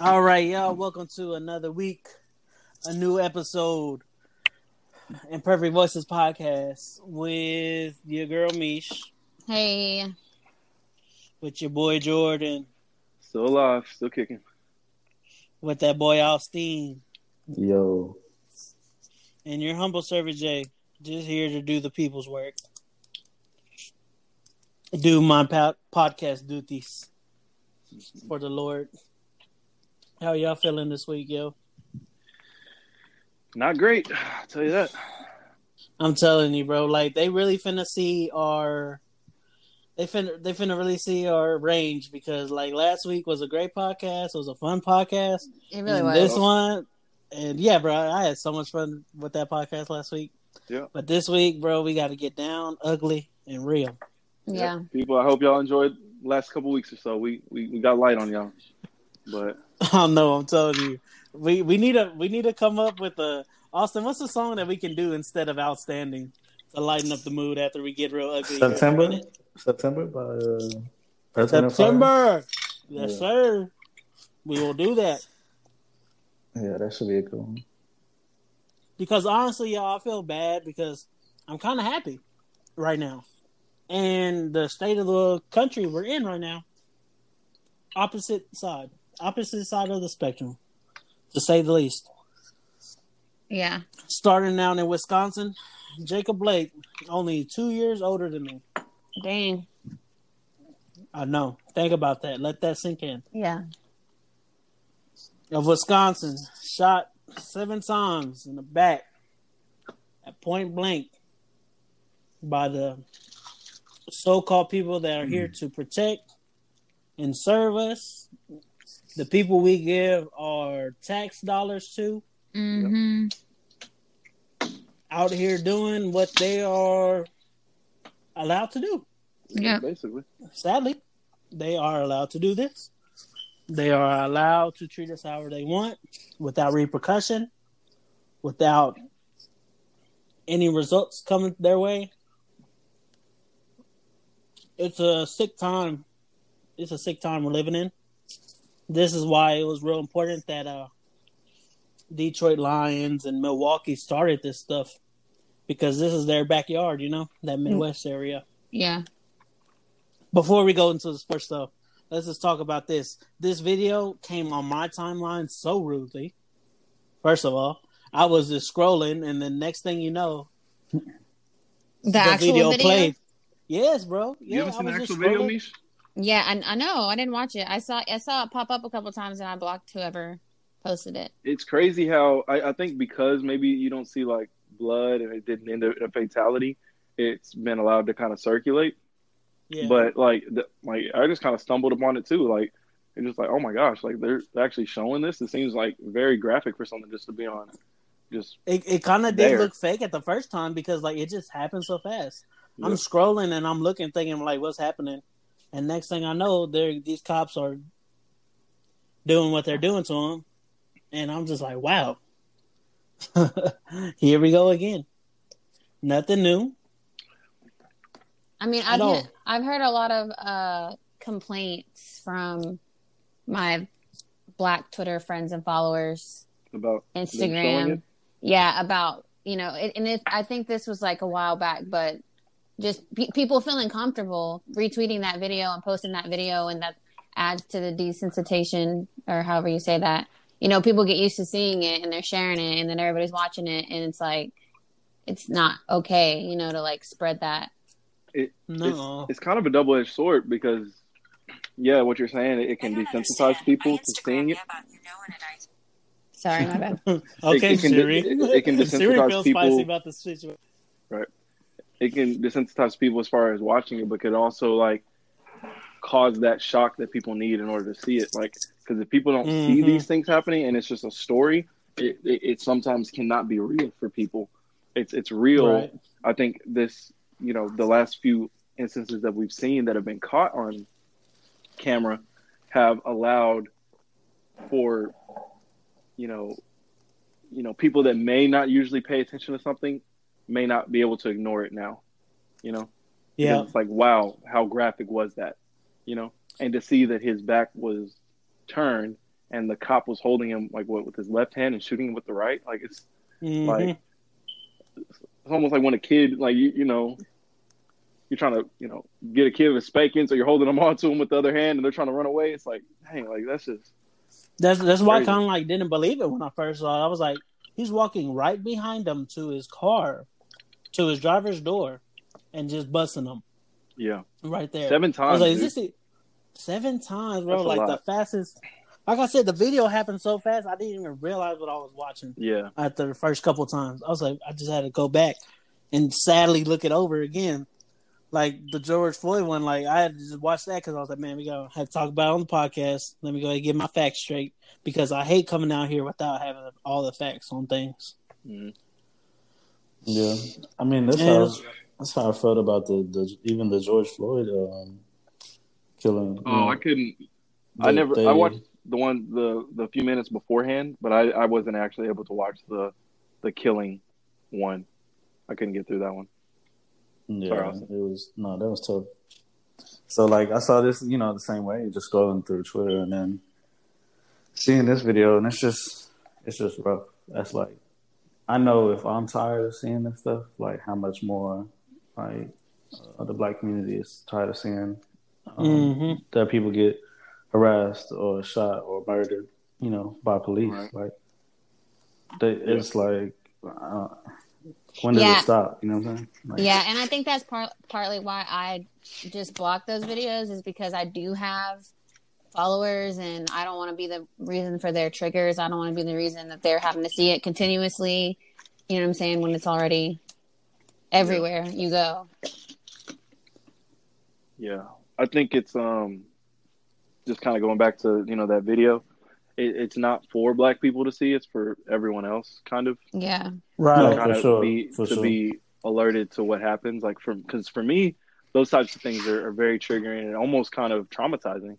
All right, y'all. Welcome to another week, a new episode, in Perfect Voices podcast with your girl Mish, Hey, with your boy Jordan, Still alive, still kicking. with that boy Austin, Yo, and your humble servant Jay. Just here to do the people's work, do my po- podcast duties for the Lord. How y'all feeling this week, yo? Not great, I'll tell you that. I'm telling you, bro. Like they really finna see our, they finna they finna really see our range because like last week was a great podcast. It was a fun podcast. it really and was. This one, and yeah, bro, I had so much fun with that podcast last week. Yeah. But this week, bro, we got to get down, ugly, and real. yeah. Yep. People, I hope y'all enjoyed last couple weeks or so. We, we we got light on y'all. But I know. I'm telling you, we we need a we need to come up with a Austin. What's the song that we can do instead of outstanding to lighten up the mood after we get real ugly? September, September by uh, Earth, Wind, and Fire. September. Yes, Yeah. sir. We will do that. Yeah, that should be a good one. Because honestly, y'all, I feel bad because I'm kind of happy right now. And the state of the country we're in right now, opposite side, opposite side of the spectrum, to say the least. Yeah. Starting out in Wisconsin, Jacob Blake, only two years older than me. Dang. I know. Think about that. Let that sink in. Yeah. Of Wisconsin, shot seven times in the back at point blank by the so-called people that are here hmm. to protect and serve us. The people we give our tax dollars to hmm out here doing what they are allowed to do. Yeah. basically, Sadly, they are allowed to do this. They are allowed to treat us however they want without repercussion, without any results coming their way. It's a sick time. It's a sick time we're living in. This is why it was real important that uh, Detroit Lions and Milwaukee started this stuff because this is their backyard, you know, that Midwest area Yeah. before we go into the sports stuff, let's just talk about this. This video came on my timeline so rudely. First of all, I was just scrolling, and the next thing you know, The, the actual video, video. played. Yes, bro. you Yeah, haven't I seen the was actual just video, scrolling. Mish? Yeah, I, I know. I didn't watch it. I saw I saw it pop up a couple times and I blocked whoever posted it. It's crazy how I, I think because maybe you don't see like blood and it didn't end up in a fatality, it's been allowed to kind of circulate. Yeah. But like, the, like I just kind of stumbled upon it too. Like, it's just like, oh my gosh, like they're actually showing this. It seems like very graphic for something just to be on. Just it, it kind of did look fake at the first time because like it just happened so fast. I'm scrolling and I'm looking, thinking like, what's happening? And next thing I know, they're these cops are doing what they're doing to him, and I'm just like, wow. Here we go again. Nothing new. I mean, I've all. heard, I've heard a lot of uh complaints from my black Twitter friends and followers, about Instagram. Yeah, about you know, it, and it, I think this was like a while back, but just pe- people feeling comfortable retweeting that video and posting that video, and that adds to the desensitization or however you say that. You know, people get used to seeing it and they're sharing it, and then everybody's watching it, and it's like it's not okay, you know, to like spread that. No. It's kind of a double edged sword because, yeah, what you're saying, it can desensitize people to seeing it. Sorry, my bad. okay, it can- Siri. it- it can Siri feels people- spicy about the situation. It can desensitize people as far as watching it, but could also like cause that shock that people need in order to see it. Like, because if people don't see Mhm. these things happening and it's just a story, it, it, it sometimes cannot be real for people. It's it's real. Right. I think this, you know, the last few instances that we've seen that have been caught on camera have allowed for, you know, you know, people that may not usually pay attention to something may not be able to ignore it now. You know, Yeah. Because it's like, wow, how graphic was that? You know, and to see that his back was turned and the cop was holding him like what with his left hand and shooting him with the right. Like it's Mhm. like it's almost like when a kid like you you know you're trying to you know get a kid with spanking, so you're holding them onto him with the other hand, and they're trying to run away. It's like dang, like that's just That's that's why I Crazy. kind of like didn't believe it when I first saw it. I was like, he's walking right behind him to his car, to his driver's door, and just busting him yeah right there. seven I times. was like, dude. is this it? seven times, bro? That's Like the fastest. Like I said, the video happened so fast, I didn't even realize what I was watching yeah, after the first couple times. I was like, I just had to go back and sadly look it over again. Like the George Floyd one, like I had to just watch that because I was like, man, we gotta have to talk about it on the podcast. Let me go ahead and get my facts straight because I hate coming out here without having all the facts on things. Mhm. Yeah, I mean that's Yeah. how that's how I felt about the, the even the George Floyd um, killing. Oh, know, I couldn't. I never. they- I watched the one the the few minutes beforehand, but I I wasn't actually able to watch the the killing one. I couldn't get through that one. Yeah, Sorry, it was no, that was tough. So like I saw this, you know, the same way, just scrolling through Twitter and then seeing this video, and it's just it's just rough. That's like I know if I'm tired of seeing this stuff, like how much more like uh, the black community is tired of seeing um, Mhm. that people get harassed or shot or murdered, you know, by police. Right. Like they, it's like uh, when does Yeah. it stop? You know what I'm saying? Like, Yeah, and I think that's part partly why I just block those videos is because I do have followers and I don't want to be the reason for their triggers. I don't want to be the reason that they're having to see it continuously. You know what I'm saying? When it's already everywhere you go. Yeah, I think it's um just kind of going back to you know that video. It, it's not for black people to see; it's for everyone else, kind of. Yeah. Right. No, kind for sure, be for to sure. be alerted to what happens. Like from because for me, those types of things are, are very triggering and almost kind of traumatizing.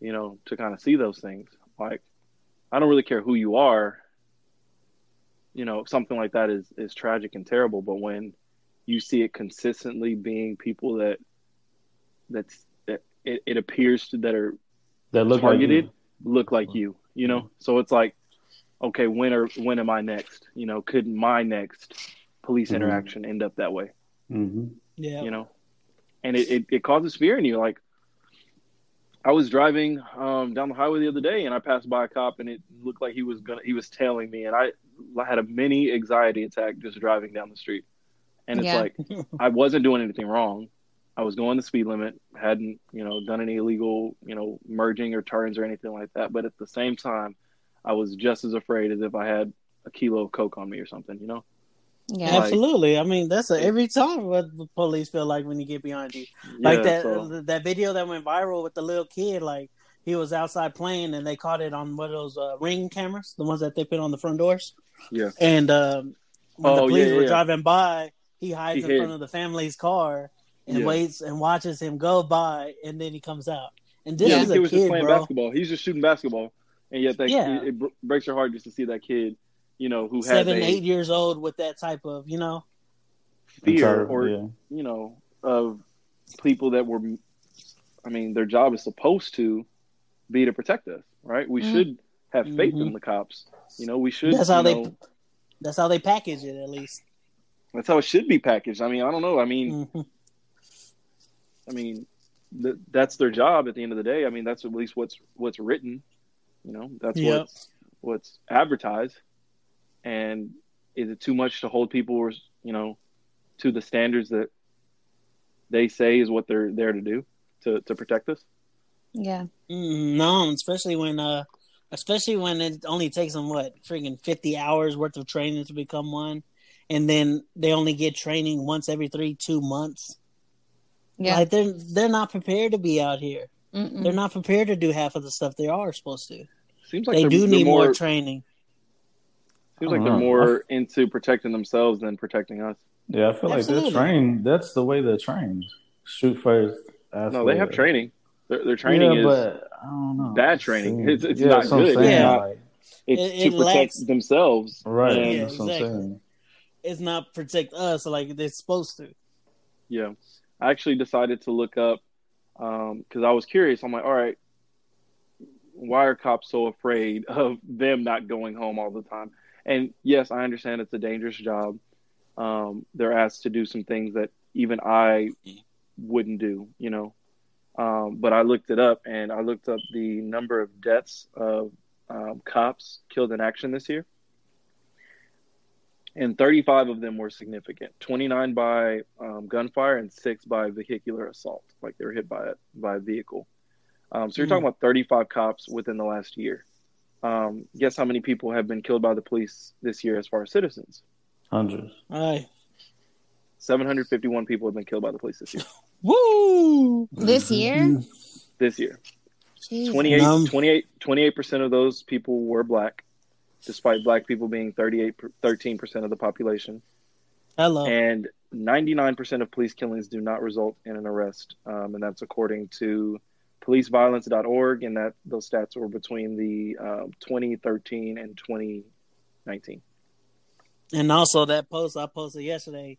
You know, to kind of see those things. Like, I don't really care who you are. You know, something like that is is tragic and terrible. But when you see it consistently being people that that's that it, it appears to, that are that look targeted like look like you you know so it's like okay when are when am i next you know could my next police Mhm. interaction end up that way you. hmm Yeah. you know and it, it, it causes fear in you like i was driving um, down the highway the other day and i passed by a cop and it looked like he was gonna he was tailing me and i, I had a mini anxiety attack just driving down the street. And it's Yeah. like i wasn't doing anything wrong. I was going the speed limit hadn't you know done any illegal you know merging or turns or anything like that. But at the same time i was just as afraid as if i had a kilo of coke on me or something you know Yeah. Like- Absolutely. I mean, that's a, every time what the police feel like when you get behind you. like Yeah, that so- that video that went viral with the little kid like he was outside playing and they caught it on one of those uh, ring cameras the ones that they put on the front doors Yeah. and um, when the Oh, police yeah, were yeah. driving by he hides He in hid. front of the family's car and Yeah. waits and watches him go by and then he comes out and this yeah, is he a was just kid playing bro basketball. He's just shooting basketball, and yet that Yeah. it, it breaks your heart just to see that kid, you know, who has seven a eight years old with that type of you know fear or yeah. you know of people that were. I mean, their job is supposed to be to protect us, right? We Mhm. should have faith Mhm. in the cops. You know, we should. That's how they- know, that's how they package it at least That's how it should be packaged. I mean, I don't know. I mean, Mhm. I mean, th- that's their job at the end of the day. I mean, that's at least what's what's written. You know, that's Yep. what's what's advertised. And is it too much to hold people, you know, to the standards that they say is what they're there to do to to protect us? Yeah. Mm, No, especially when uh especially when it only takes them what freaking 50 hours worth of training to become one and then they only get training once every 3 2 months. Yeah. Like they're they're not prepared to be out here. Mm-mm. They're not prepared to do half of the stuff they are supposed to. Seems like they do need more, more. training. Seems like don't they're know. more into protecting themselves than protecting us. Yeah, I feel like Absolutely. they're trained. That's the way they're trained. Shoot first. ask No, they have training. Their, their training yeah, is but I don't know. bad training. It's- it's yeah, not that's what I'm good. saying, Yeah. like- it's It- to it protect lacks- themselves. right. Yeah, that's what I'm exactly. saying. It's not protect us like they're supposed to. Yeah, I actually decided to look up um, because I was curious. I'm like, all right, why are cops so afraid of them not going home all the time? And yes, I understand it's a dangerous job. Um, they're asked to do some things that even I wouldn't do, you know. Um, but I looked it up, and I looked up the number of deaths of um, cops killed in action this year, and 35 of them were significant. 29 by um, gunfire, and six by vehicular assault, like they were hit by a, by a vehicle. Um, so you're Mm. talking about 35 cops within the last year. Um, guess how many people have been killed by the police this year as far as citizens? Hundreds. Aye. 751 people have been killed by the police this year. Woo! This year? This year. Jesus. 28, 28, 28% of those people were black, despite black people being 38, 13% of the population. Hello. And 99% of police killings do not result in an arrest. Um, and that's according to policeviolence.org. And that those stats were between the um 2013 and 2019. And also that post I posted yesterday,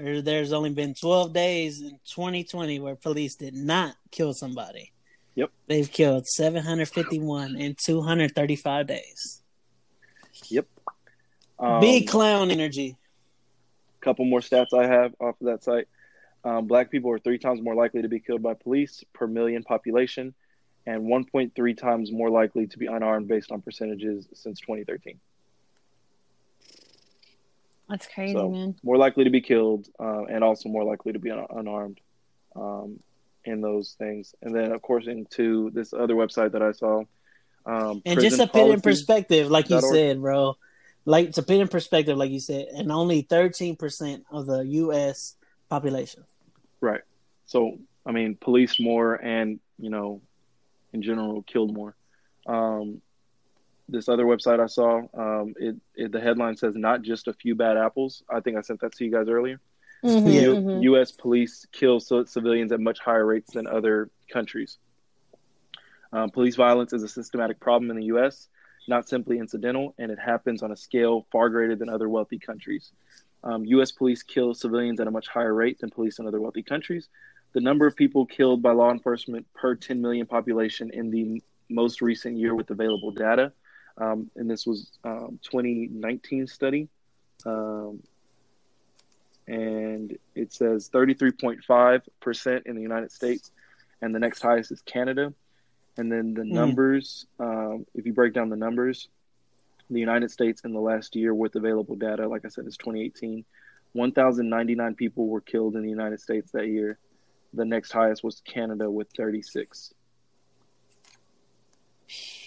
er, there's only been 12 days in 2020 where police did not kill somebody. Yep. They've killed 751 in 235 days. Yep. Um, Big clown energy. couple more stats I have off of that site. Um, black people are three times more likely to be killed by police per million population, and 1.3 times more likely to be unarmed based on percentages since 2013. That's crazy, So man. more likely to be killed, uh, and also more likely to be un- unarmed um, in those things. And then, of course, into this other website that I saw. Um, And just to prison put in perspective, like you said, bro, like to put in perspective, like you said, and only 13% of the U.S. population. Right. So, I mean, policed more and, you know, in general, killed more. Um, this other website I saw, um, it, it the headline says not just a few bad apples. I think I sent that to you guys earlier. Mhm, Yeah. U- mhm. U.S. police kill civilians at much higher rates than other countries. Um, police violence is a systematic problem in the U.S., not simply incidental, and it happens on a scale far greater than other wealthy countries. Um, U.S. police kill civilians at a much higher rate than police in other wealthy countries. The number of people killed by law enforcement per 10 million population in the most recent year with available data, um, and this was um, 2019 study, um, and it says 33.5% in the United States, and the next highest is Canada. And then the Hmm. numbers, um, if you break down the numbers, the United States in the last year with available data, like I said, is 2018. 1,099 people were killed in the United States that year. The next highest was Canada with 36.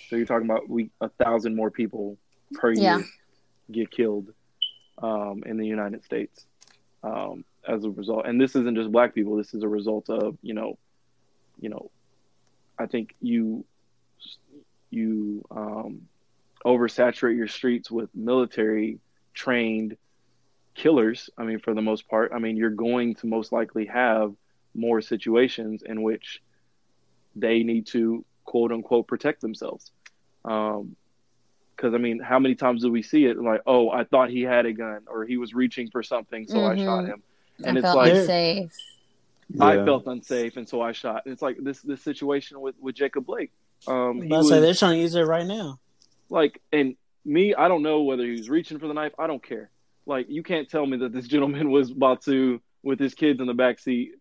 So you're talking about we a thousand more people per year Yeah. get killed um, in the United States um, as a result. And this isn't just black people. This is a result of you know, you know, I think you you um, oversaturate your streets with military trained killers. I mean, for the most part, I mean, you're going to most likely have more situations in which they need to quote unquote protect themselves. Um, because I mean, how many times do we see it? Like, oh, I thought he had a gun, or he was reaching for something, so I Mhm. shot him. I And it's felt like unsafe. I Yeah. felt unsafe, and so I shot. And it's like this this situation with with Jacob Blake. Um, he But I say was- they're trying to use it right now. Like and me i don't know whether he was reaching for the knife. I don't care. Like you can't tell me that this gentleman was about to with his kids in the back seat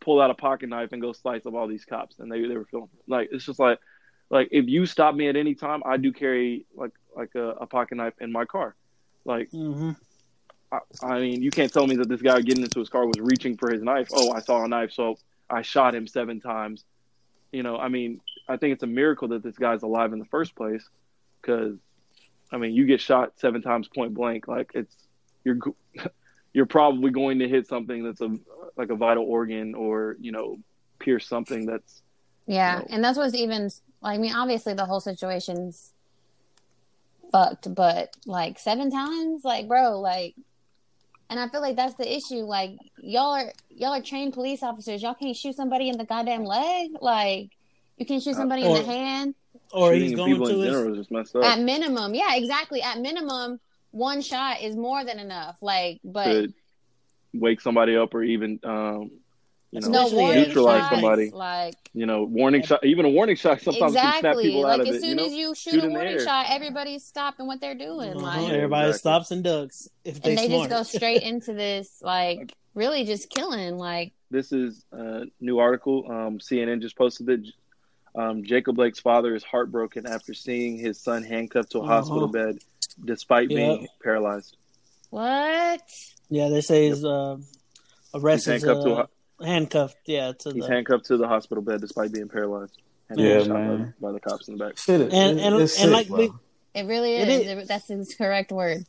pull out a pocket knife and go slice up all these cops and they, they were filming. Like it's just like like if you stop me at any time i do carry like like a, a pocket knife in my car. Like mm-hmm. I, I mean you can't tell me that this guy getting into his car was reaching for his knife. Oh i saw a knife so i shot him seven times. You know i mean i think it's a miracle that this guy's alive in the first place because I mean, you get shot seven times point blank, like it's you're you're probably going to hit something that's a like a vital organ or you know pierce something that's Yeah, No. and that's what's even like. I mean, obviously the whole situation's fucked, but like seven times, like bro, like, and I feel like that's the issue. Like y'all are y'all are trained police officers. Y'all can't shoot somebody in the goddamn leg. Like you can shoot uh, somebody in Or- the hand. Or he's going people to in his general is just messed up. At minimum, yeah, exactly. At minimum, one shot is more than enough. Like, but to wake somebody up or even um, you know, no neutralize shots. somebody. Like You know, warning shot, even a warning shot sometimes can snap people Like out of as it. soon You know, as you shoot, Shoot a warning air. shot, everybody's stopping what they're doing. Uh-huh. Like Everybody exactly. stops and ducks if they and they smart. just go straight into this, like really just killing. Like this is a new article. Um, CNN just posted it. Um, Jacob Blake's father is heartbroken after seeing his son handcuffed to a Uh-huh. hospital bed despite being paralyzed. what? yeah, they say he's uh, He's arrested. handcuffed to a, uh, handcuffed. Yeah, to he's the handcuffed to the hospital bed despite being paralyzed. And Yeah, shot man. by, by the cops in the back. Shit, it- and and, and sick, like bro. we, It really is. is. It- That's the correct word.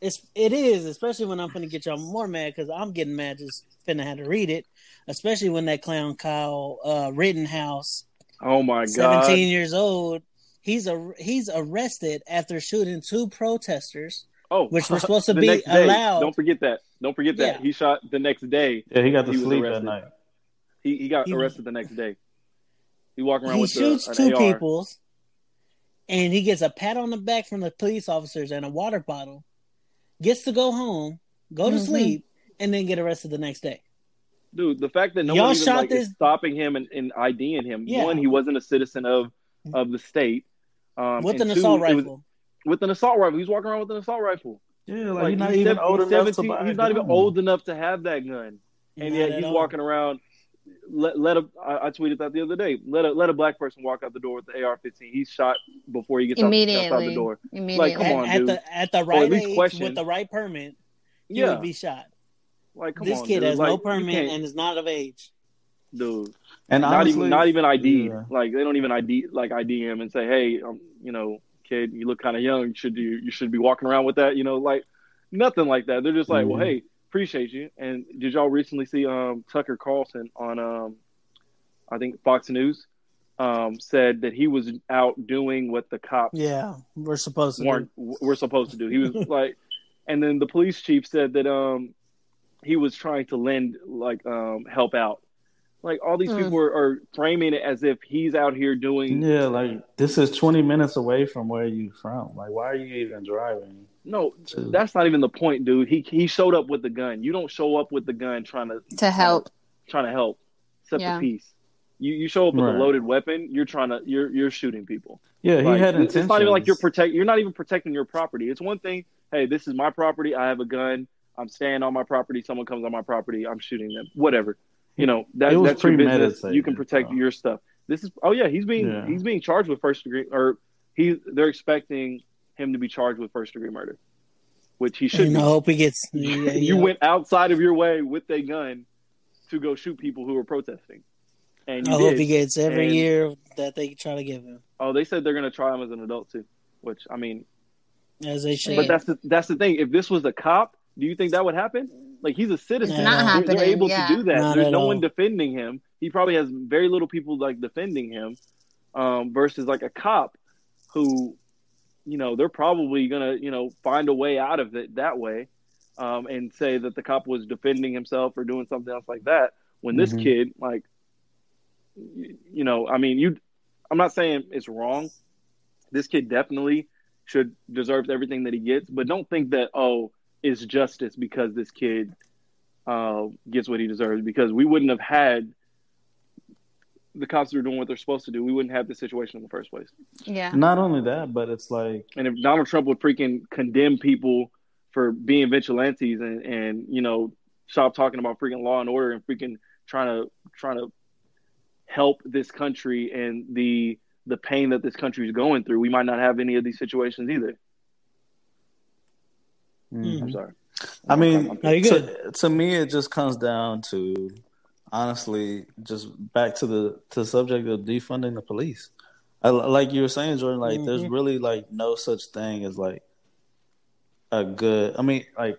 it's it is, especially when I'm gonna get y'all more mad because I'm getting mad just finna have to read it. Especially when that clown Kyle uh, Rittenhouse, Oh my god! 17 years old, he's a he's arrested after shooting two protesters. Oh, which we're supposed to be allowed. Don't forget that. Don't forget that Yeah. he shot the next day. yeah, he got to he sleep at arrested. night. He he got He- arrested the next day. He walking around He with shoots a, an two AR. people, and he gets a pat on the back from the police officers and a water bottle. Gets to go home, go to Mhm. sleep, and then get arrested the next day. Dude, the fact that no Y'all one even shot like, this- is stopping him and, and IDing him. Yeah. One, he wasn't a citizen of of the state. Um, with an two, assault it was- rifle. with an assault rifle. He's walking around with an assault rifle. Yeah, like, Like he's not he's even old he's enough to buy. He's not even old enough to have that gun, and Not yet he's all. walking around. Let let a I, I tweeted that the other day. Let a let a black person walk out the door with the AR-15. He's shot before he gets out, Immediately. outside the door. Immediately. like come at, on, at dude. the at the right least age question. with the right permit, he Yeah, would be shot. Like come this on, kid dude. has Like, no permit and is not of age. dude. And not honestly, even not even ID. yeah. Like they don't even ID like ID him and say, hey, um, you know, kid, you look kind of young. You should do you should be walking around with that. You know, like nothing like that. They're just like, well, Mhm. hey, appreciate you. And did y'all recently see um Tucker Carlson on um I think Fox News um said that he was out doing what the cops Yeah, we're supposed to. weren't do. were supposed to do. He was like, and then the police chief said that um he was trying to lend like um help out. Like all these Mm. people are, are framing it as if he's out here doing Yeah, like this is 20 minutes away from where you from. Like, why are you even driving? no. To... That's not even the point, dude. He he showed up with the gun. You don't show up with the gun trying to to help. trying to help set Yeah. the peace. You you show up with Right. a loaded weapon. You're trying to you're you're shooting people. yeah, he Like, had it's intentions. not even like you're protect. You're not even protecting your property. It's one thing. Hey, this is my property. I have a gun. I'm staying on my property. Someone comes on my property. I'm shooting them. Whatever. You know that, that's your business. You can protect though. your stuff. This is. Oh yeah, he's being Yeah. he's being charged with first degree or he they're expecting him to be charged with first degree murder, which he should. And I hope he gets. yeah, you yeah. went outside of your way with a gun to go shoot people who were protesting, and I did. hope he gets every And- year that they try to give him, Oh, they said they're going to try him as an adult too, which I mean, as they should. But that's the that's the thing. If this was a cop, do you think that would happen? Like he's a citizen. It's not They're- happening, They're able yeah. to do that. Not There's no all. one defending him. He probably has very little people like defending him. Um, versus like a cop who, you know, they're probably gonna you know find a way out of it that way, um, and say that the cop was defending himself or doing something else like that. When this Mhm. kid, like, you, you know, I mean, you, I'm not saying it's wrong. This kid definitely should deserves everything that he gets, but don't think that oh, it's justice because this kid uh, gets what he deserves. Because we wouldn't have had the cops who are doing what they're supposed to do. We wouldn't have this situation in the first place. Yeah. Not only that, but it's like And if Donald Trump would freaking condemn people for being vigilantes and and you know stop talking about freaking law and order and freaking trying to trying to help this country and the the pain that this country is going through, we might not have any of these situations either. Mm. I'm sorry. I mean, No, you're to, to me, it just comes down to honestly, just back to the to the subject of defunding the police. I, like you were saying, Jordan, like there's Mhm. really like no such thing as like a good. I mean, like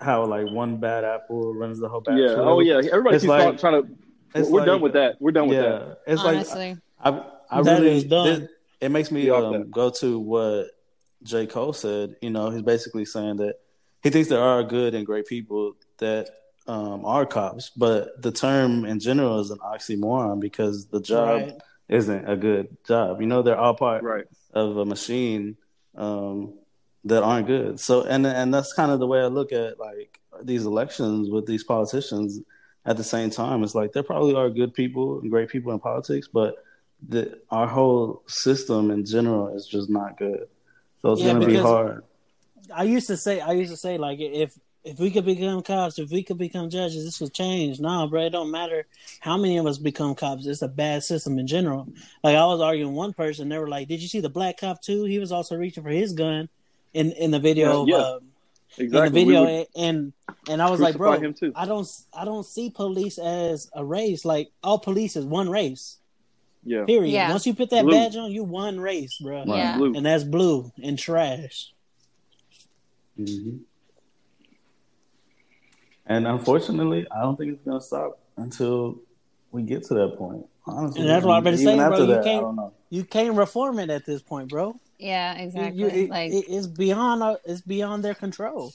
how like one bad apple runs the whole bad. yeah. tree. Oh yeah. Everybody It's keeps like- trying to. It's we're like- done with that. We're done with yeah, that. it's like Honestly. I, I That really is done. it, it makes me um, go to what J Cole said. You know, he's basically saying that he thinks there are good and great people that um, are cops, but the term in general is an oxymoron because the job Right. isn't a good job. You know, they're all part Right. of a machine um, that aren't good. So, and and that's kind of the way I look at like these elections with these politicians. at the same time, it's like there probably are good people and great people in politics, but the our whole system in general is just not good. So it's Yeah, gonna be hard. I used to say, I used to say, like, if if we could become cops, if we could become judges, this would change. No, bro, it don't matter how many of us become cops. It's a bad system in general. Like I was arguing one person, they were like, "Did you see the black cop too? He was also reaching for his gun in in the video." Yeah, yeah. of, Exactly. in the video, would and and I was like, "Bro, him too. I don't I don't see police as a race. Like all police is one race. Yeah. Period. Yeah. Once you put that Blue. badge on, you one race, bro. Right. Yeah. And that's blue and trash. Hmm And unfortunately, I don't think it's gonna stop until we get to that point. Honestly, And that's what I've been saying, bro. You that, can't- You can't reform it at this point, bro. Yeah, exactly. you- it- like it- it's beyond uh, it's beyond their control.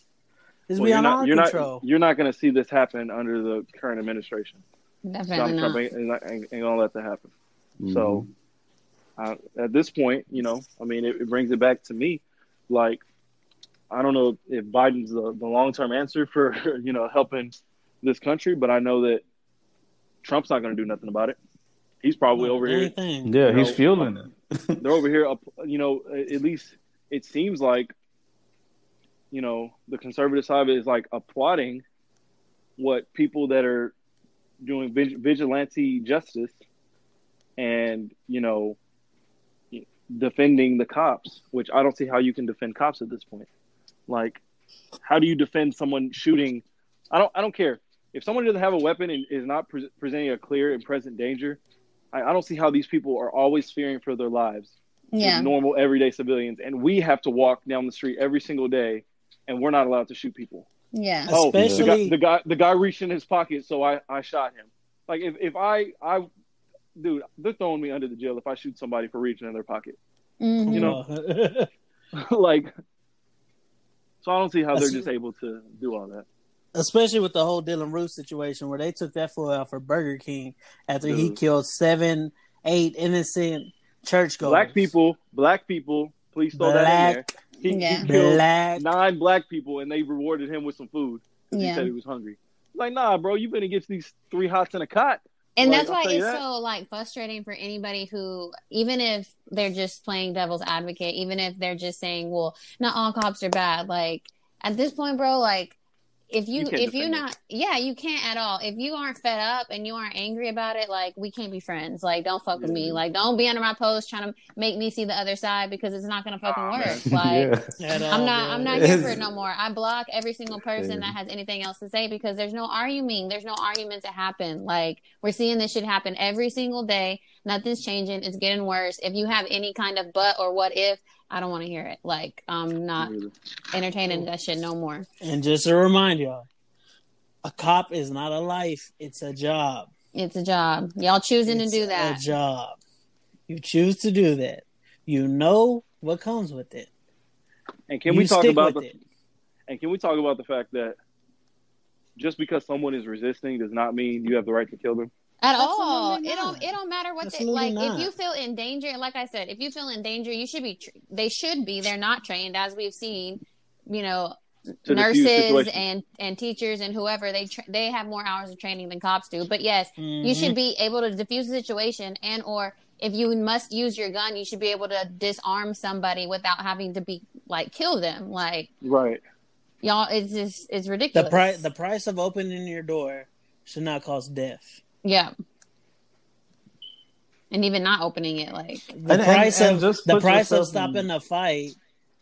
It's Well, you're beyond not, our you're control. not you're not going to see this happen under the current administration. definitely Donald not. Trump ain't, ain't, ain't, ain't going to let that happen. Mhm. So uh, at this point, you know, I mean, it, it brings it back to me. Like, I don't know if Biden's the, the long term answer for you know helping this country, but I know that Trump's not going to do nothing about it. He's probably over here. Yeah, you he's know, fueling it. They're over here. up- You know, at least it seems like, you know, the conservative side is like applauding what people that are doing vig- vigilante justice and you know defending the cops which i don't see how you can defend cops at this point like how do you defend someone shooting i don't i don't care if someone doesn't have a weapon and is not pre- presenting a clear and present danger I, I don't see how these people are always fearing for their lives Yeah. normal everyday civilians and we have to walk down the street every single day and we're not allowed to shoot people Yeah. oh, the Especially- guy, the guy, the guy reached in his pocket, so I, I shot him. Like if, if I, I, dude, they're throwing me under the jail if I shoot somebody for reaching in their pocket. Mhm. You know, like, so I don't see how they're just able to do all that. especially with the whole Dylann Roof situation where they took that fool out for Burger King after he killed seven, eight innocent churchgoers. Black people, black people, please throw that in there. He, Yeah. he killed black. nine black people, and they rewarded him with some food because Yeah. he said he was hungry. Like, nah, bro, you been against these three hots in a cot. And Like, that's why it's that. so like frustrating for anybody who, even if they're just playing devil's advocate, even if they're just saying, "Well, not all cops are bad." Like at this point, bro, like if you, You if you defend it. not, yeah, you can't at all. If you aren't fed up and you aren't angry about it, like we can't be friends. Like don't fuck with me. Mm-hmm. Like don't be under my post trying to make me see the other side because it's not gonna fucking ah, work. Like. yeah. All, I'm not. bro. I'm not here for it no more. I block every single person Yeah. that has anything else to say because there's no arguing. There's no argument to happen. Like we're seeing this shit happen every single day. Nothing's changing. It's getting worse. If you have any kind of but or what if, I don't want to hear it. Like I'm not entertaining that shit no more. And just to remind y'all, a cop is not a life; it's a job. It's a job. Y'all choosing It's to do that. A that. job. You choose to do that. You know what comes with it. And can you we talk about the it. And can we talk about the fact that just because someone is resisting does not mean you have the right to kill them? At all. It don't. It don't matter what they like. not. If you feel in danger, like I said, if you feel in danger, you should be. Tr- they should be. They're not trained, as we've seen. You know, To nurses and and teachers and whoever they tra- they have more hours of training than cops do. But yes, you Mhm. should be able to diffuse the situation, and or if you must use your gun, you should be able to disarm somebody without having to be like kill them. Like Right. y'all, it's just it's the ridiculous. price. The price of opening your door should not cause death. Yeah. And even not opening it, like The And- and- price and of just the price of yourself in- stopping a fight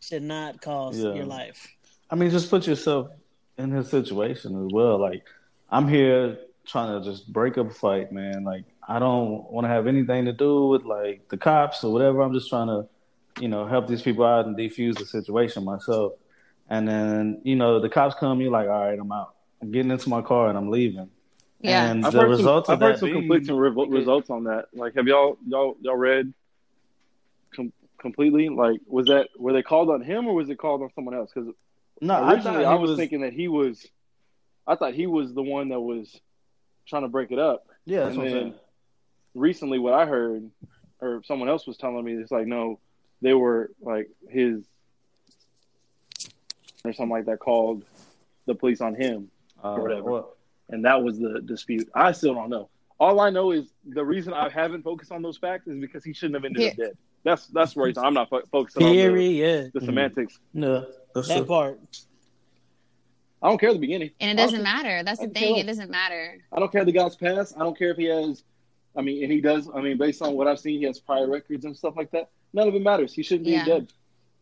should not cost Yeah. your life. I mean, just put yourself in his situation as well. Like, I'm here trying to just break up a fight, man. Like, I don't want to have anything to do with like the cops or whatever. I'm just trying to, you know, help these people out and defuse the situation myself. And then, you know, the cops come, you're like, all right, I'm out. I'm getting into my car and I'm leaving. Yeah. And I've the heard some, of I've heard some being, conflicting revo- results on that. Like, have y'all y'all y'all read com- completely? Like, was that were they called on him or was it called on someone else? Because no, originally thought I, was, was thinking that he was. I thought he was the one that was trying to break it up. Yeah, that's and what I'm then- saying. Recently, what I heard, or someone else was telling me, it's like no, they were like his or something like that called the police on him Uh, whatever. well, and that was the dispute. I still don't know. All I know is the reason I haven't focused on those facts is because he shouldn't have ended up dead. That's that's the reason I'm not fo- focusing on the, the mm-hmm. semantics. No, that's That true. part. I don't care the beginning. And it doesn't Honestly, matter. That's the thing. well. It doesn't matter. I don't care the guy's past. I don't care if he has. I mean, and he does. I mean, based on what I've seen, he has prior records and stuff like that. None of it matters. He shouldn't be Yeah. dead,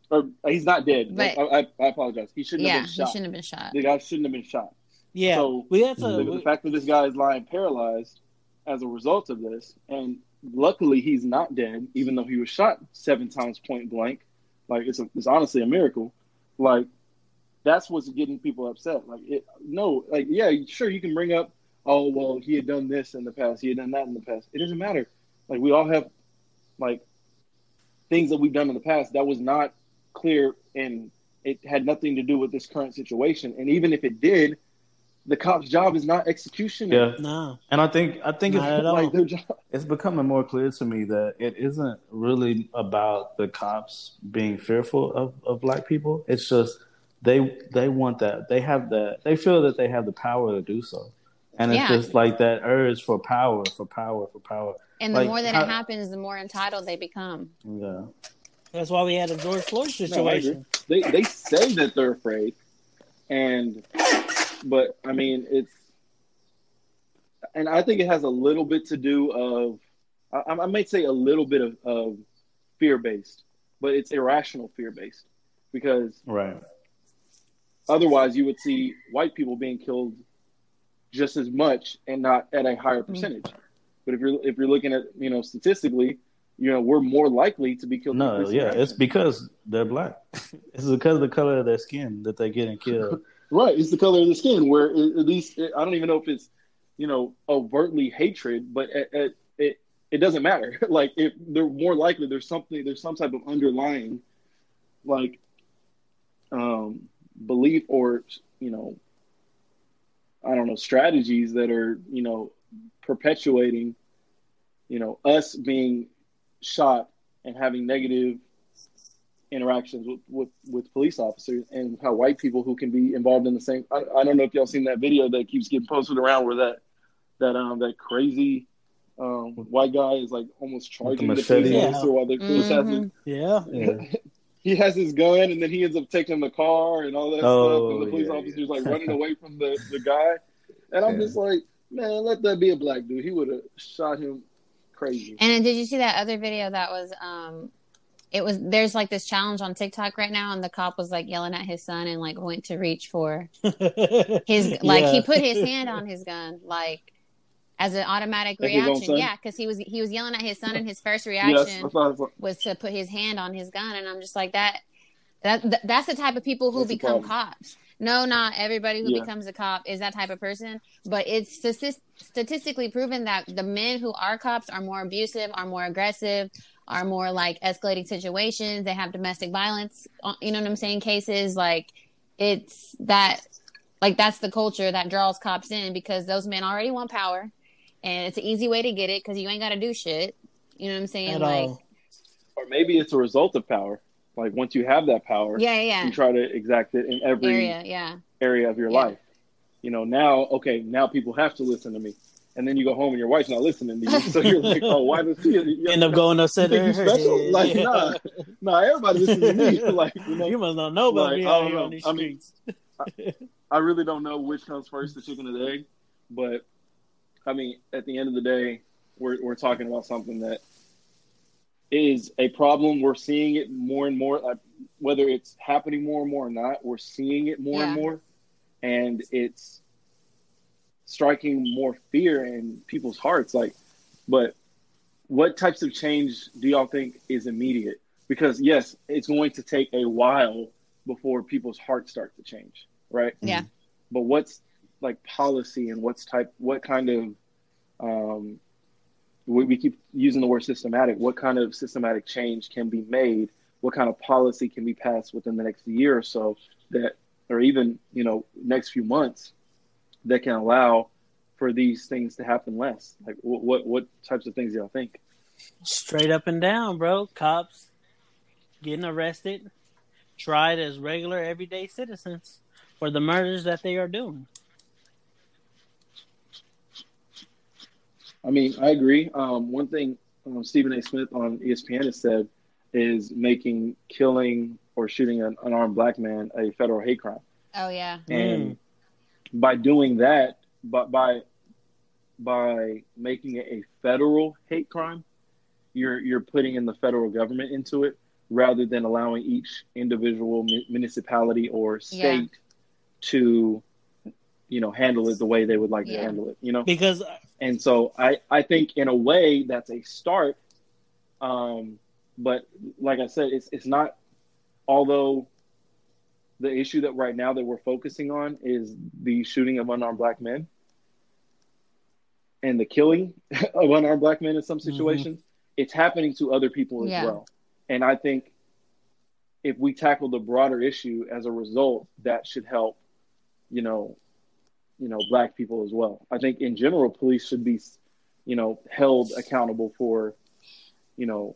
or he's not dead. But- I, I, I apologize. He shouldn't Yeah, have been shot. he shouldn't have been shot. The guy shouldn't have been shot. Yeah. So, we have to. the, we- the fact that this guy is lying paralyzed as a result of this, and luckily he's not dead, even though he was shot seven times point blank. Like it's a, it's honestly a miracle. Like that's what's getting people upset. Like it, no, like yeah, sure you can bring up, oh well, he had done this in the past, he had done that in the past. It doesn't matter. Like we all have like things that we've done in the past that was not clear and it had nothing to do with this current situation. And even if it did, the cop's job is not execution. Yeah, nah. and I think I think Not it's like their job. it's becoming more clear to me that it isn't really about the cops being fearful of, of black people. It's just they they want that they have that they feel that they have the power to do so, and it's Yeah. just like that urge for power, for power, for power. And the Like, more that how- it happens, the more entitled they become. Yeah, That's why we had a George Floyd No, situation. They they say that they're afraid, and but I mean it's, and I think it has a little bit to do of, I, I might say a little bit of, of fear based, but it's irrational fear based because right. otherwise you would see white people being killed just as much and not at a higher mm-hmm. percentage. But if you're if you're looking at you know statistically, you know we're more likely to be killed. No, yeah, it's because they're black. it's because of the color of their skin that they're getting killed. Right, it's the color of the skin. Where it, at least I don't even know if it's you know overtly hatred, but it it, it, it doesn't matter. like if they're more likely there's something there's some type of underlying like um belief or you know I don't know strategies that are you know perpetuating you know us being shot and having negative interactions with, with, with police officers and how white people who can be involved in the same I, I don't know if y'all seen that video that keeps getting posted around where that that um that crazy um white guy is like almost charging the, machete? police Yeah. officer while the police has his, Mhm. Yeah. Yeah. he has his gun and then he ends up taking the car and all that Oh, stuff and the police yeah, officer's yeah. like running away from the, the guy and I'm Yeah. just like man let that be a black dude he would have shot him crazy And did you see that other video that was um it was there's like this challenge on TikTok right now and the cop was like yelling at his son and like went to reach for his like he put his hand on his gun like as an automatic Like reaction. Yeah, cuz he was he was yelling at his son and his first reaction I thought it was- was to put his hand on his gun and I'm just like that that, that that's the type of people who That's become cops. No, not everybody who Yeah. becomes a cop is that type of person, but it's statistically proven that the men who are cops are more abusive, are more aggressive, are more like escalating situations. They have domestic violence, uh, you know what I'm saying? Cases like it's that like that's the culture that draws cops in because those men already want power, and it's an easy way to get it because you ain't got to do shit. You know what I'm saying? At like, all. or maybe it's a result of power like once you have that power yeah, yeah, you try to exact it in every area, yeah. area of your Yeah. life. You know, now, okay, now people have to listen to me. And then you go home and your wife's not listening to you. So you're like, oh, why does she you End up going upset You her. special? head. Like, Yeah. nah. Nah, everybody listens to me. like, you know, You must not know about Like, me I don't know. on these I mean, streets. I really don't know which comes first, the chicken or the egg. But I mean, at the end of the day, we're we're talking about something that is a problem. We're seeing it more and more. Like, whether it's happening more and more or not, we're seeing it more and more, and it's striking more fear in people's hearts. Like, but what types of change do y'all think is immediate? Because yes, it's going to take a while before people's hearts start to change, right? Yeah. But what's like policy and what's type, what kind of, um, we, we keep using the word systematic. What kind of systematic change can be made? What kind of policy can be passed within the next year or so that, or even you know, next few months, that can allow for these things to happen less? Like, what what, what types of things do y'all think? Straight up and down, bro. Cops getting arrested, tried as regular everyday citizens for the murders that they are doing. I mean, I agree. Um, one thing um, Stephen A. Smith on ESPN has said is making killing or shooting an unarmed black man a federal hate crime, Oh yeah. and by doing that, but by by making it a federal hate crime, you're you're putting in the federal government into it rather than allowing each individual mu- municipality or state to you know handle it the way they would like to handle it you know? Because and so i i think in a way that's a start um but like i said it's it's not although the issue that right now that we're focusing on is the shooting of unarmed black men. And the killing of unarmed black men in some mm-hmm. situations it's happening to other people as Yeah. well. And i think if we tackle the broader issue as a result that should help you know you know black people as well. I think in general police should be you know held accountable for you know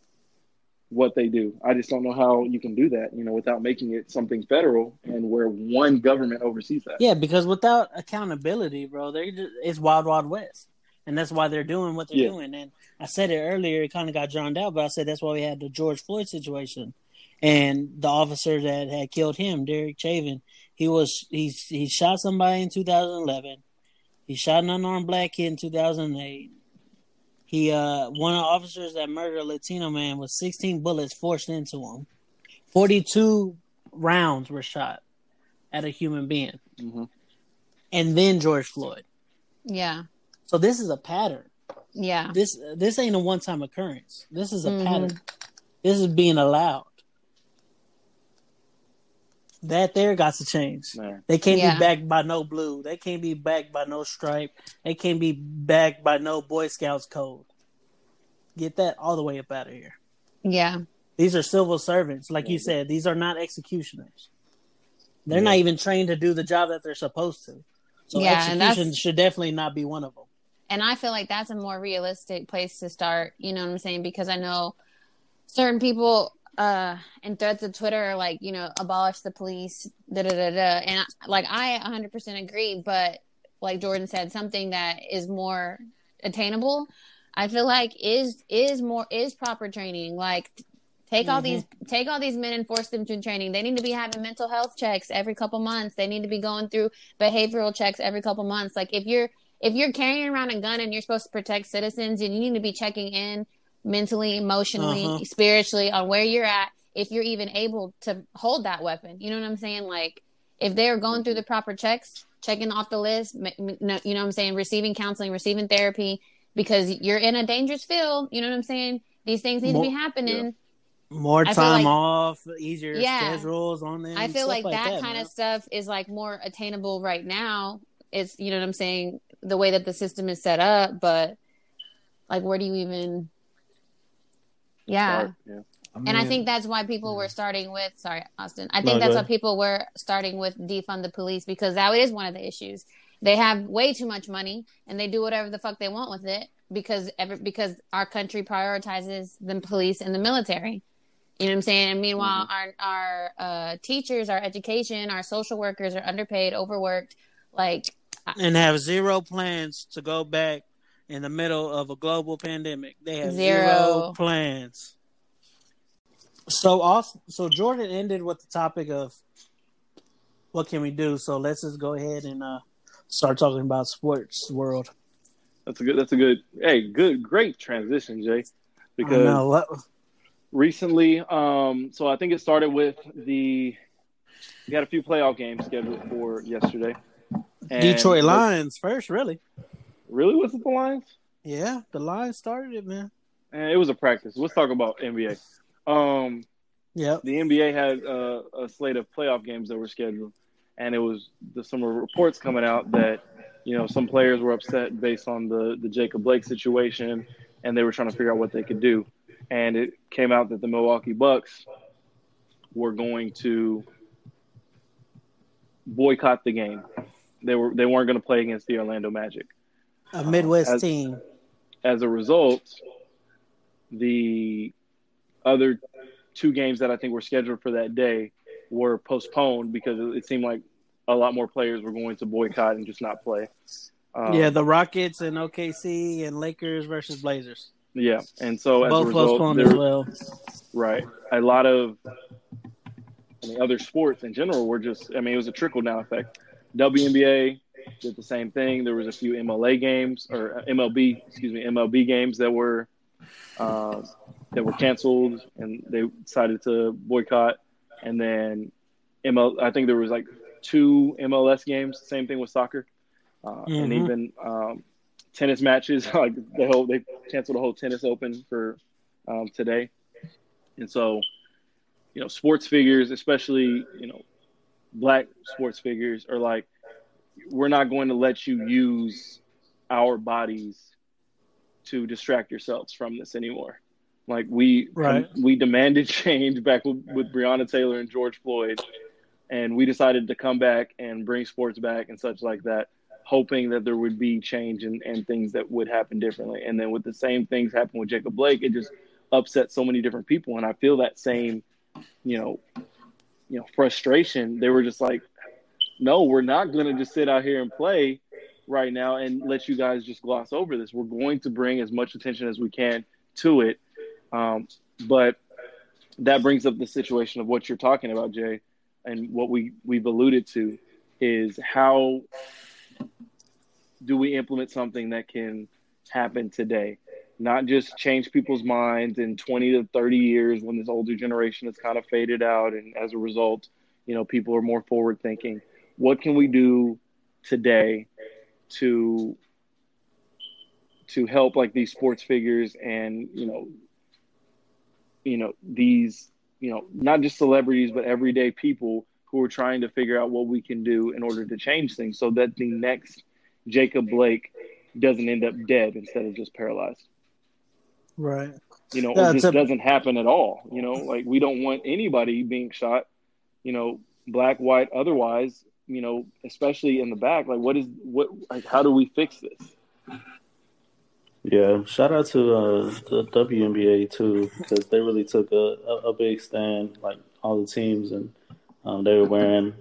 what they do i just don't know how you can do that you know without making it something federal and where one government oversees that yeah, because without accountability, bro, they just it's wild, wild west, and that's why they're doing what they're Yeah. doing. And I said it earlier; it kind of got drowned out, but I said that's why we had the George Floyd situation, and the officer that had killed him, Derek Chauvin, he was he he shot somebody in 2011. He shot an unarmed black kid in 2008. He uh one of the officers that murdered a Latino man with 16 bullets forced into him. 42 rounds were shot at a human being Mhm. and then George Floyd. Yeah. So this is a pattern. Yeah. This this ain't a one time occurrence. This is a Mhm. pattern. This is being allowed. That there got to change. Man. They can't Yeah. be backed by no blue. They can't be backed by no stripe. They can't be backed by no Boy Scouts code. Get that all the way up out of here. Yeah. These are civil servants, like you said. These are not executioners. They're not even trained to do the job that they're supposed to. So Yeah, execution should definitely not be one of them. And I feel like that's a more realistic place to start, you know what I'm saying? Because I know certain people uh and threads of Twitter are like, you know, abolish the police, da da da da. And like I 100% agree, but like Jordan said, something that is more attainable, I feel like is is more is proper training. Like take all Mhm. these take all these men and force them to training. They need to be having mental health checks every couple months. They need to be going through behavioral checks every couple months. Like if you're if you're carrying around a gun and you're supposed to protect citizens, and you need to be checking in mentally, emotionally, Uh-huh. spiritually on where you're at, if you're even able to hold that weapon. You know what I'm saying? Like if they're going through the proper checks, checking off the list, ma- ma- no- you know what I'm saying, receiving counseling, receiving therapy, because you're in a dangerous field. You know what I'm saying? These things need More- to be happening. More I time like- off, easier Yeah. schedules on them. I feel stuff like, that, kind man. of stuff is like more attainable right now. It's you know what I'm saying, the way that the system is set up, but like where do you even Yeah. Start, yeah. And I think that's why people were starting with sorry, Austin. I think go that's why people were starting with defund the police because that is one of the issues. They have way too much money and they do whatever the fuck they want with it because every, because our country prioritizes the police and the military. You know what I'm saying? And meanwhile, our our uh, teachers, our education, our social workers are underpaid, overworked. Like, and have zero plans to go back in the middle of a global pandemic. They have zero, Zero. plans. So also, so Jordan ended with the topic of what can we do. So let's just go ahead and uh, start talking about sports world. That's a good. That's a good. Hey, good, great transition, Jay. I Because know what recently, um, so I think it started with the. We had a few playoff games scheduled for yesterday. And Detroit Lions first, really. Really, was it the Lions? Yeah, the Lions started it, man. And it was a practice. Let's talk about NBA. Um, Yep. the NBA had uh, a slate of playoff games that were scheduled, and it was the, some reports coming out that you know some players were upset based on the the Jacob Blake situation, and they were trying to figure out what they could do. And it came out that the Milwaukee Bucks were going to boycott the game. They were they weren't going to play against the Orlando Magic. A Midwest As- team. As a result, the other two games that I think were scheduled for that day were postponed because it it seemed like a lot more players were going to boycott and just not play. Um, yeah, the Rockets and OKC and Lakers versus Blazers. yeah, and so as Both a result, postponed there- as well. Right. A lot of I mean, other sports in general were just, I mean, it was a trickle down effect. WNBA did the same thing. There was a few MLA games or MLB, excuse me, MLB games that were uh, that were canceled and they decided to boycott. And then ML, I think there was like two MLS games. Same thing with soccer, uh, and Mhm. even um, tennis matches. Like the whole, they canceled the whole tennis open for um, today. And so, you know, sports figures, especially, you know, black sports figures are like, we're not going to let you use our bodies to distract yourselves from this anymore. Like we, Right. we demanded change back with, with Breonna Taylor and George Floyd, and we decided to come back and bring sports back and such like that, hoping that there would be change and, and things that would happen differently. And then with the same things happen with Jacob Blake, it just upset so many different people. And I feel that same, you know, you know, frustration. They were just like, no, we're not going to just sit out here and play right now and let you guys just gloss over this. We're going to bring as much attention as we can to it. Um, but that brings up the situation of what you're talking about, Jay, and what we we've alluded to is how do we implement something that can happen today, not just change people's minds in 20 to 30 years when this older generation has kind of faded out, and as a result, you know, people are more forward thinking. What can we do today to to help like these sports figures and you know you know these you know not just celebrities but everyday people who are trying to figure out what we can do in order to change things so that the next Jacob Blake doesn't end up dead instead of just paralyzed Right. you know Yeah, or just a- doesn't happen at all you know like we don't want anybody being shot you know black white otherwise you know especially in the back like what is what like how do we fix this Yeah, shout out to uh, the WNBA too because they really took a, a, a big stand, like all the teams, and um, they were wearing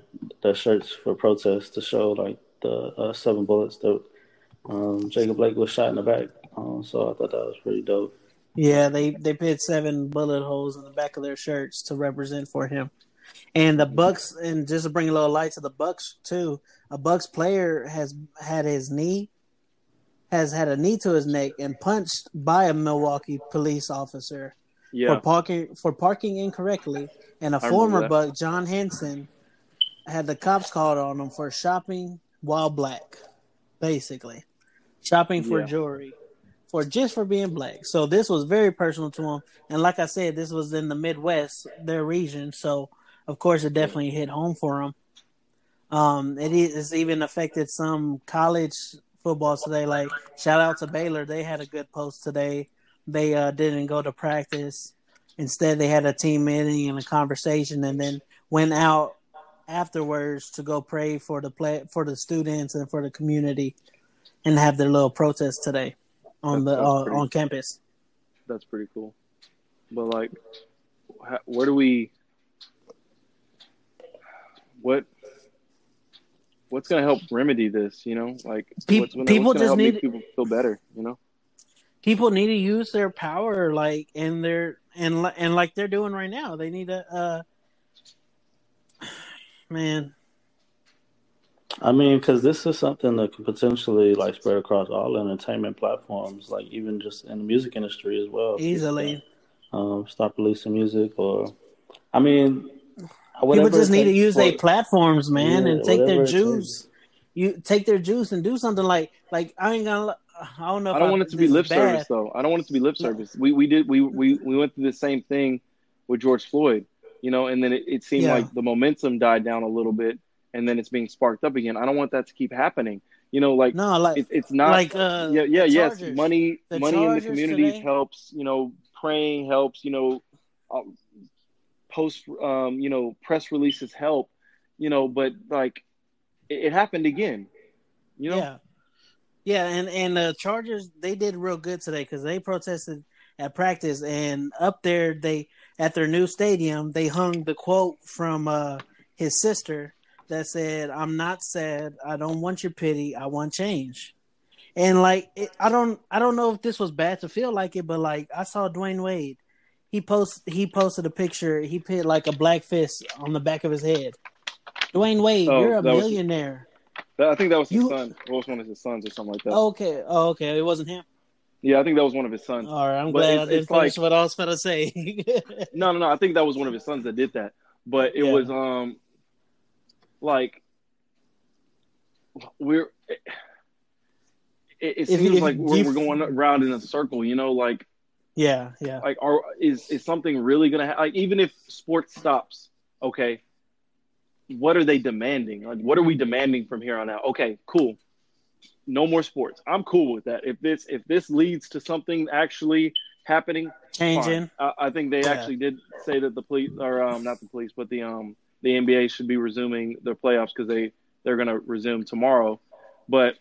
their shirts for protest to show like the uh, seven bullets that um, Jacob Blake was shot in the back. Um, so I thought that was pretty dope. Yeah, they they put seven bullet holes in the back of their shirts to represent for him. And the Bucks, and just to bring a little light to the Bucks too, a Bucks player has had his knee, has had a knee to his neck and punched by a Milwaukee police officer yeah for parking for parking incorrectly. And a former. Buck, John Henson, had the cops called on him for shopping while black, basically shopping for Yeah. jewelry, for just for being black. So this was very personal to him. And like I said, this was in the Midwest, their region. So of course, it definitely hit home for him. Um, it is even affected some college football today. Like shout out to Baylor, they had a good post today. They uh, didn't go to practice. Instead, they had a team meeting and a conversation, and then went out afterwards to go pray for the play for the students and for the community, and have their little protest today on That's- the that's uh, pretty- on campus. that's pretty cool but like how, where do we what what's going to help remedy this you know like Pe- what's gonna, people what's just help need- make people feel better you know People need to use their power, like in their and li- and like they're doing right now. They need to, uh, man. I mean, because this is something that could potentially like spread across all entertainment platforms, like even just in the music industry as well. Easily, um, stop releasing music, or I mean, people just need to use their platforms, man, Yeah, and take their juice. You take their juice and do something like like I ain't gonna. I don't know. I don't want it to be lip service though. I don't want it to be lip service. We we did we we we went through the same thing with George Floyd, you know, and then it, it seemed Yeah. like the momentum died down a little bit, and then it's being sparked up again. I don't want that to keep happening. You know, like No, like it, it's not like uh, yeah yeah yes money The money in the communities today- helps. You know, praying helps. You know, uh, post um you know press releases help. You know, but like it, it happened again. You know, Yeah, yeah, and and the Chargers they did real good today because they protested at practice and up there they at their new stadium they hung the quote from uh, his sister that said, "I'm not sad. I don't want your pity. I want change." And like it, I don't I don't know if this was bad to feel like it, but like I saw Dwyane Wade. He post he posted a picture. He put like a black fist on the back of his head. Dwyane Wade, Oh, you're a that was- millionaire. That- I think that was his You- son. Was one of his sons or something like that. Okay, oh, okay, it wasn't him. Yeah, I think that was one of his sons. All right, I'm But glad I it's- didn't finish like- what I was gonna say. No, no, no. I think that was one of his sons that did that. But it Yeah. was um like we're it, it seems if- like we're, if- we're going around in a circle, you know, like yeah, yeah. like are is is something really going to ha- like even if sports stops, okay, what are they demanding? Like what are we demanding from here on out? Okay, cool. No more sports. I'm cool with that. If this if this leads to something actually happening, Changing. I, I think they Yeah. actually did say that the police, or um, not the police, but the um, the NBA should be resuming their playoffs because they they're going to resume tomorrow. But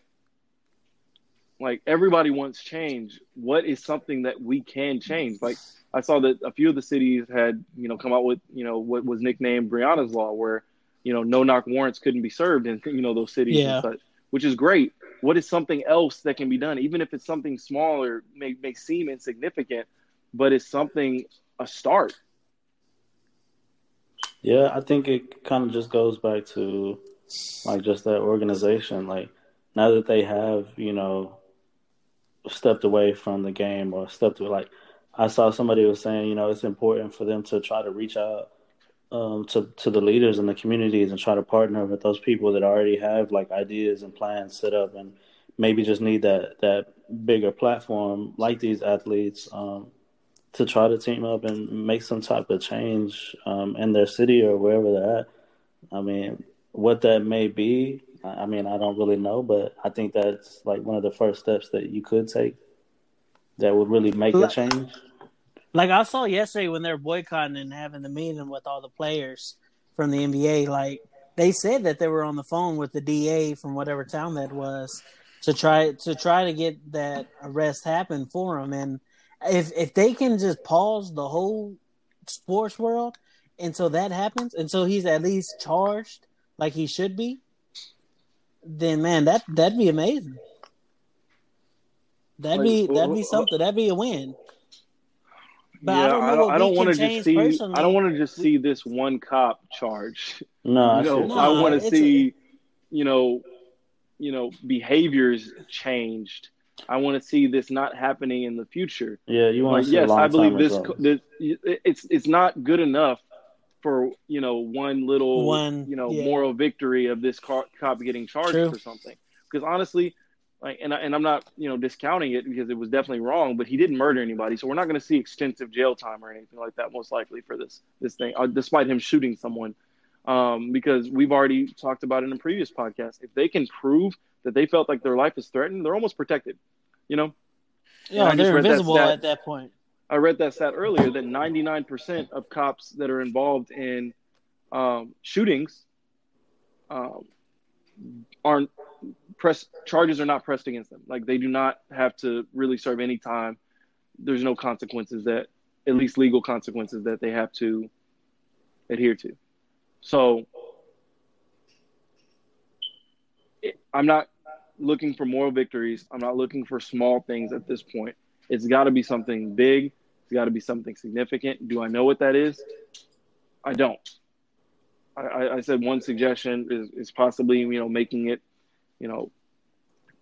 like everybody wants change. What is something that we can change? Like I saw that a few of the cities had you know come out with you know what was nicknamed Breonna's Law, where you know no knock warrants couldn't be served in you know those cities Yeah. and such, which is great. What is something else that can be done, even if it's something small or may may seem insignificant? but it's something a start. Yeah, I think it kind of just goes back to like just that organization. Like now that they have, you know, stepped away from the game or stepped away, like I saw somebody was saying, you know, it's important for them to try to reach out um, to to the leaders in the communities and try to partner with those people that already have like ideas and plans set up and maybe just need that that bigger platform like these athletes um, to try to team up and make some type of change um, in their city or wherever they're at. I mean, what that may be, I mean, I don't really know, but I think that's like one of the first steps that you could take that would really make a change. Like I saw yesterday when they're boycotting and having the meeting with all the players from the NBA, like they said that they were on the phone with the DA from whatever town that was to try to try to get that arrest happen for him. And if if they can just pause the whole sports world until that happens, until he's at least charged like he should be, then man, that that'd be amazing. That'd Like, be that'd be something. That'd be a win. But yeah, I don't I don't, don't want to just see. personally. I don't want to just see this one cop charged. No, I you know. No, I want it's to a- see, you know, you know, behaviors changed. I want to see this not happening in the future. yeah, you want Like, to see yes, long I believe this, results. this. It's it's not good enough for you know one little One, you know yeah. moral victory of this car, cop getting charged True. for something. Because honestly, like, and I, and I'm not you know discounting it because it was definitely wrong, but he didn't murder anybody, so we're not going to see extensive jail time or anything like that most likely for this this thing, uh, despite him shooting someone. Um, because we've already talked about it in a previous podcast. If they can prove that they felt like their life is threatened, they're almost protected. You know, Yeah, they're read that invisible at that point. I read that stat earlier that 99% of cops that are involved in um, shootings um, aren't press charges are not pressed against them. Like they do not have to really serve any time. There's no consequences that, at least legal consequences that they have to adhere to. So I'm not looking for moral victories. I'm not looking for small things at this point. It's got to be something big. It's got to be something significant. Do I know what that is? I don't. I, I, said one suggestion is, is possibly you know making it you know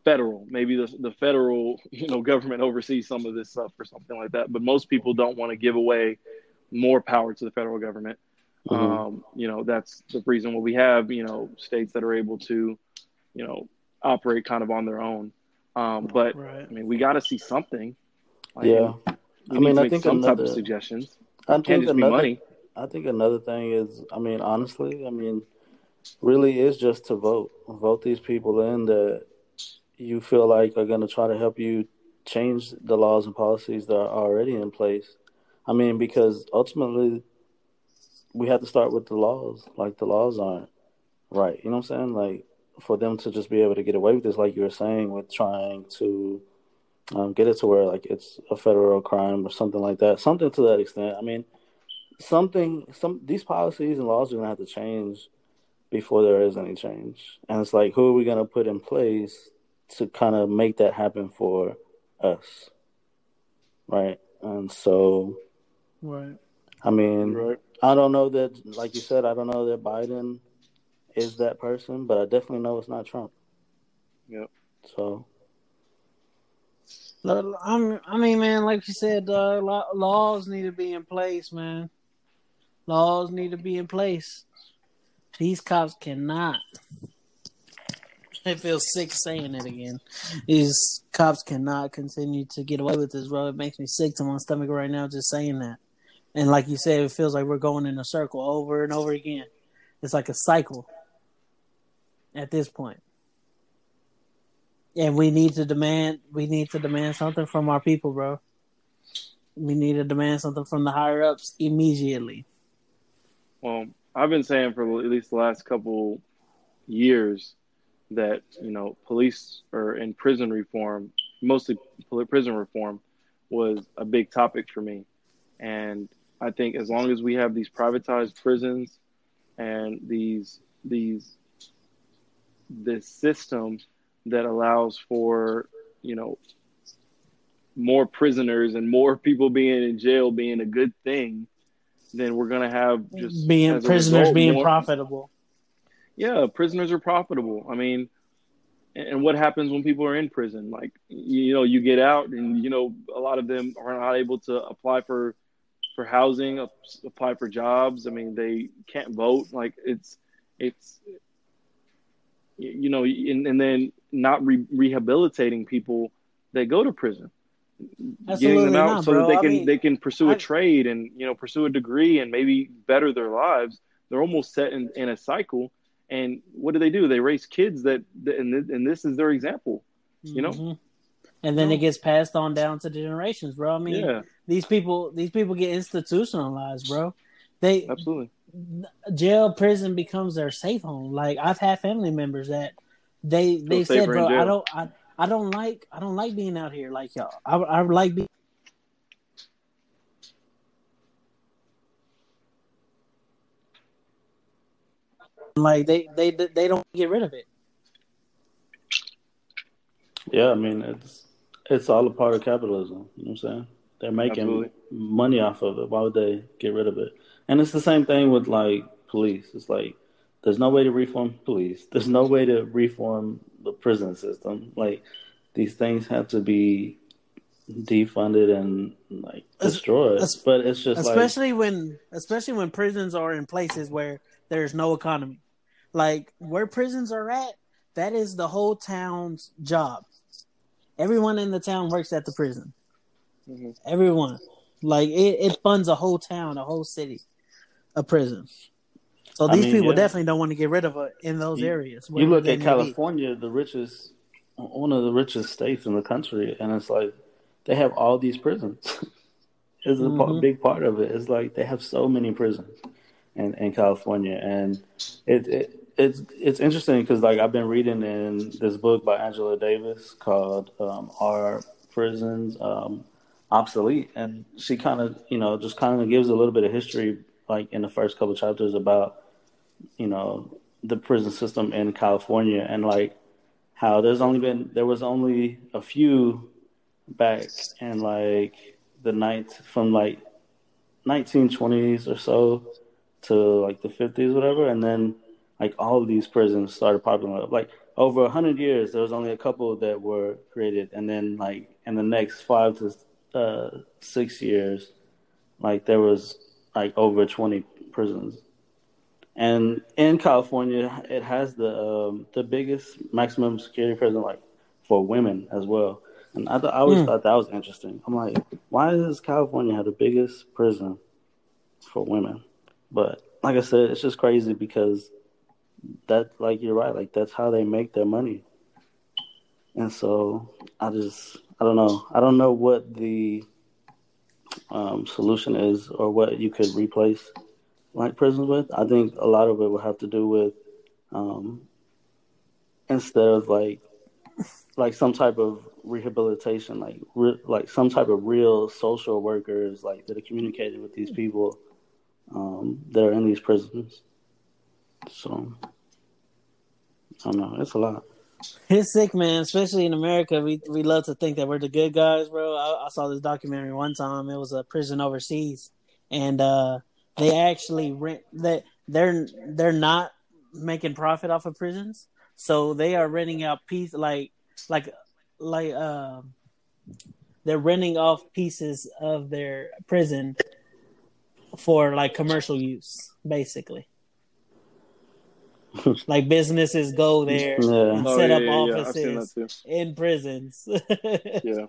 federal. Maybe the the federal you know government oversees some of this stuff or something like that. But most people don't want to give away more power to the federal government. Mhm. Um, you know that's the reason why we have you know states that are able to you know operate kind of on their own. Um, but Right. I mean, we got to see something. Like, yeah, I mean, I think some type of suggestions. I It can't think just be money. I think another thing is, I mean, honestly, I mean, really is just to vote. Vote these people in that you feel like are going to try to help you change the laws and policies that are already in place. I mean, because ultimately, we have to start with the laws. Like, the laws aren't right. You know what I'm saying? Like, for them to just be able to get away with this, like you were saying, with trying to um, get it to where, like, it's a federal crime or something like that, something to that extent. I mean, something some these policies and laws are gonna have to change before there is any change. And it's like who are we gonna put in place to kind of make that happen for us, right? And so, Right. I mean, Right. I don't know that, like you said, I don't know that Biden is that person, but I definitely know it's not Trump. Yep. So, Look, I mean, man, like you said, uh, laws need to be in place, man. Laws need to be in place. These cops cannot. I feel sick saying it again. These cops cannot continue to get away with this, bro. It makes me sick to my stomach right now just saying that. And like you said, it feels like we're going in a circle over and over again. It's like a cycle at this point. And we need to demand we need to demand something from our people, bro. We need to demand something from the higher ups immediately. Well, I've been saying for at least the last couple years that you know police or in prison reform, mostly prison reform, was a big topic for me, and I think as long as we have these privatized prisons and these these this system that allows for you know more prisoners and more people being in jail being a good thing, then we're gonna have just being prisoners result, being more- profitable. yeah, prisoners are profitable. I mean, and and what happens when people are in prison? Like, you know, you get out, and you know, a lot of them are not able to apply for for housing, apply for jobs. I mean, they can't vote. Like, it's it's you know, and, and then not re- rehabilitating people that go to prison, getting them out not, so bro. that they I can mean, they can pursue a I- trade and you know pursue a degree and maybe better their lives. They're almost set in, in a cycle. And what do they do? They raise kids that, and, and this is their example. you know? Mhm. And then it gets passed on down to the generations, bro. I mean, yeah, these people these people get institutionalized, bro. They absolutely. Jail prison becomes their safe home. Like I've had family members that they they said, bro. I don't I, I don't like I don't like being out here like y'all. I I like being like they they they don't get rid of it. yeah, I mean, it's it's all a part of capitalism. You know what I'm saying? They're making Absolutely. money off of it. Why would they get rid of it? And it's the same thing with like police. It's like there's no way to reform police. There's no way to reform the prison system. Like these things have to be defunded and like destroyed. es- but it's just like especially when especially when prisons are in places where there's no economy like where prisons are at that is the whole town's job everyone in the town works at the prison Mhm. everyone like it, it funds a whole town a whole city a prison so I these mean, people yeah. definitely don't want to get rid of it in those You- areas you look at. California, the richest, one of the richest states in the country, and it's like they have all these prisons. it's a pa- Mhm. big part of it. It's like they have so many prisons in, in California, and it, it it's it's interesting because like I've been reading in this book by Angela Davis called um, "Are Prisons um, Obsolete?" and she kind of you know just kind of gives a little bit of history, like in the first couple chapters about you know the prison system in California and like how there's only been there was only a few back in like the night from like 1920s or so to like the 50s whatever. And then like all of these prisons started popping up. Like over 100 years there was only a couple that were created. And then like in the next 5 to uh 6 years like there was like over 20 prisons and in California, it has the um, the biggest maximum security prison, like for women as well. And I, th- I always Hmm. thought that was interesting. I'm like, why does California have the biggest prison for women? But like I said, it's just crazy because that, like you're right, like that's how they make their money. And so I just, I don't know, I don't know what the um, solution is or what you could replace like prisons with. I think a lot of it will have to do with um, instead of like like some type of rehabilitation, like re- like some type of real social workers, like that are communicating with these people um, that are in these prisons. So I don't know. It's a lot. It's sick, man. Especially in America, we we love to think that we're the good guys, bro. I, I saw this documentary one time. It was a prison overseas, and uh, they actually rent that they're they're not making profit off of prisons, so they are renting out piece like like like um they're renting off pieces of their prison for like commercial use, basically. like businesses go there Yeah. and Oh, set yeah, up yeah, yeah. I've seen that offices too. in prisons. Yeah.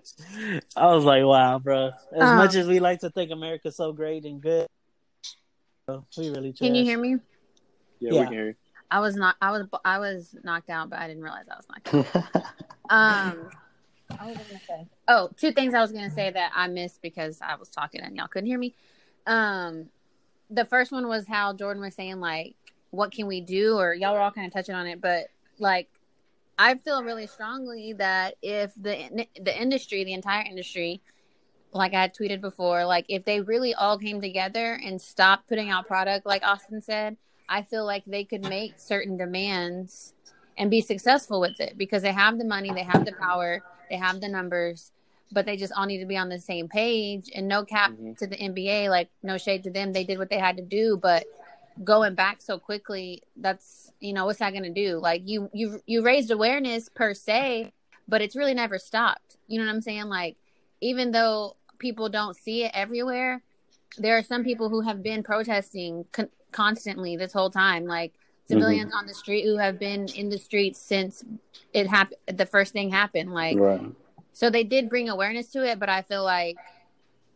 I was like, wow, bro. As Um, much as we like to think America's so great and good, we really Can you hear me? Yeah, Yeah. we can hear you. I was not. I was. I was knocked out, but I didn't realize I was knocked out. Um, I was gonna say. Oh, two things I was gonna say that I missed because I was talking and y'all couldn't hear me. Um, the first one was how Jordan was saying like, what can we do? Or y'all were all kind of touching on it, but like, I feel really strongly that if the the industry, the entire industry, like I had tweeted before, like if they really all came together and stopped putting out product, like Austin said, I feel like they could make certain demands and be successful with it because they have the money, they have the power, they have the numbers, but they just all need to be on the same page. And no cap Mhm. to the NBA, like no shade to them, they did what they had to do, but going back so quickly, that's you know what's that going to do? Like you you you raised awareness per se, but it's really never stopped. You know what I'm saying? Like even though people don't see it everywhere, there are some people who have been protesting con- constantly this whole time, like mm-hmm. civilians on the street who have been in the streets since it happened. The first thing happened, like right. so they did bring awareness to it, but I feel like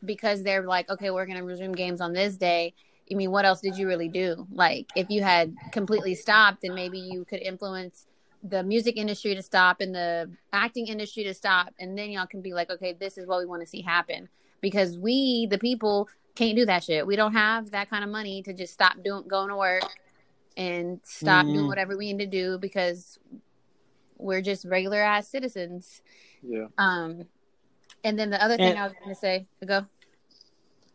because they're like, okay, we're going to resume games on this day. I mean, what else did you really do? Like, if you had completely stopped, then maybe you could influence the music industry to stop and the acting industry to stop, and then y'all can be like, okay, this is what we want to see happen. Because we, the people, can't do that shit. We don't have that kind of money to just stop doing going to work and stop doing Mhm. whatever we need to do because we're just regular ass citizens. Yeah. Um, and then the other thing And- I was going to say, go.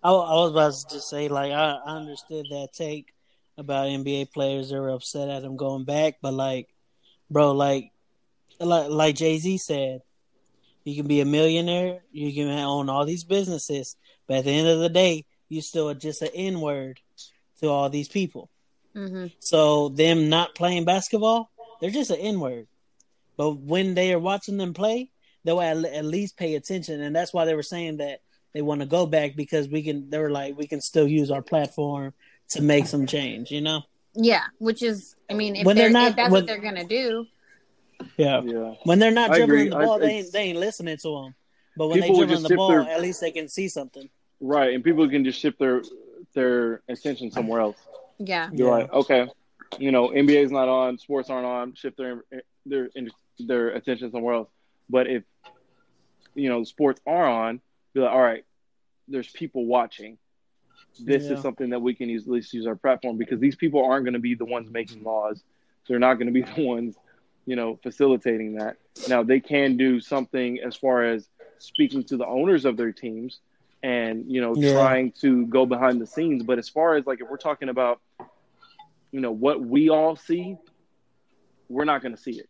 I, I was about to just say, like, I, I understood that take about NBA players that were upset at him going back, but like, bro, like, like, like Jay Z said, you can be a millionaire, you can own all these businesses, but at the end of the day, you still are just an N word to all these people. hmm So them not playing basketball, they're just an N word. But when they are watching them play, they'll at, at least pay attention, and that's why they were saying that they want to go back because we can. They were like, we can still use our platform to make some change. You know? Yeah, which is, I mean, if, When they're, they're not- if that's when- what they're going to do, Yeah. Yeah. When they're not I dribbling agree. the I- ball, they ain't, they ain't listening to them. But when they would dribbling just the ball, their- at least they can see something. Right. And people can just shift their their attention somewhere else. yeah. You're Yeah. like, okay, you know, NBA's not on, sports aren't on, shift their their their attention somewhere else. But if you know sports are on, be like, all right, there's people watching. This Yeah. is something that we can use, at least use our platform because these people aren't going to be the ones making laws. They're not going to be the ones, you know, facilitating that. Now they can do something as far as speaking to the owners of their teams and you know Yeah. trying to go behind the scenes. But as far as like if we're talking about, you know, what we all see, we're not going to see it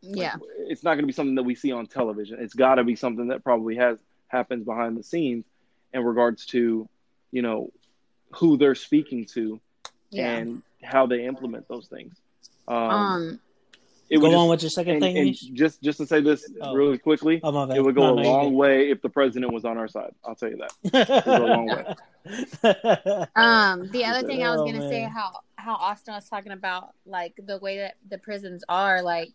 Yeah. it's not going to be something that we see on television. It's got to be something that probably has happens behind the scenes in regards to, you know, who they're speaking to Yeah. and how they implement those things. Um, Um, it Go would on just, with your second and, thing. and just just to say this Oh. really quickly, Oh, it would go No, a no, long way if the president was on our side. I'll tell you that. It would go a long way. um, the other thing I was Oh, going to say, how, how Austin was talking about, like, the way that the prisons are, like,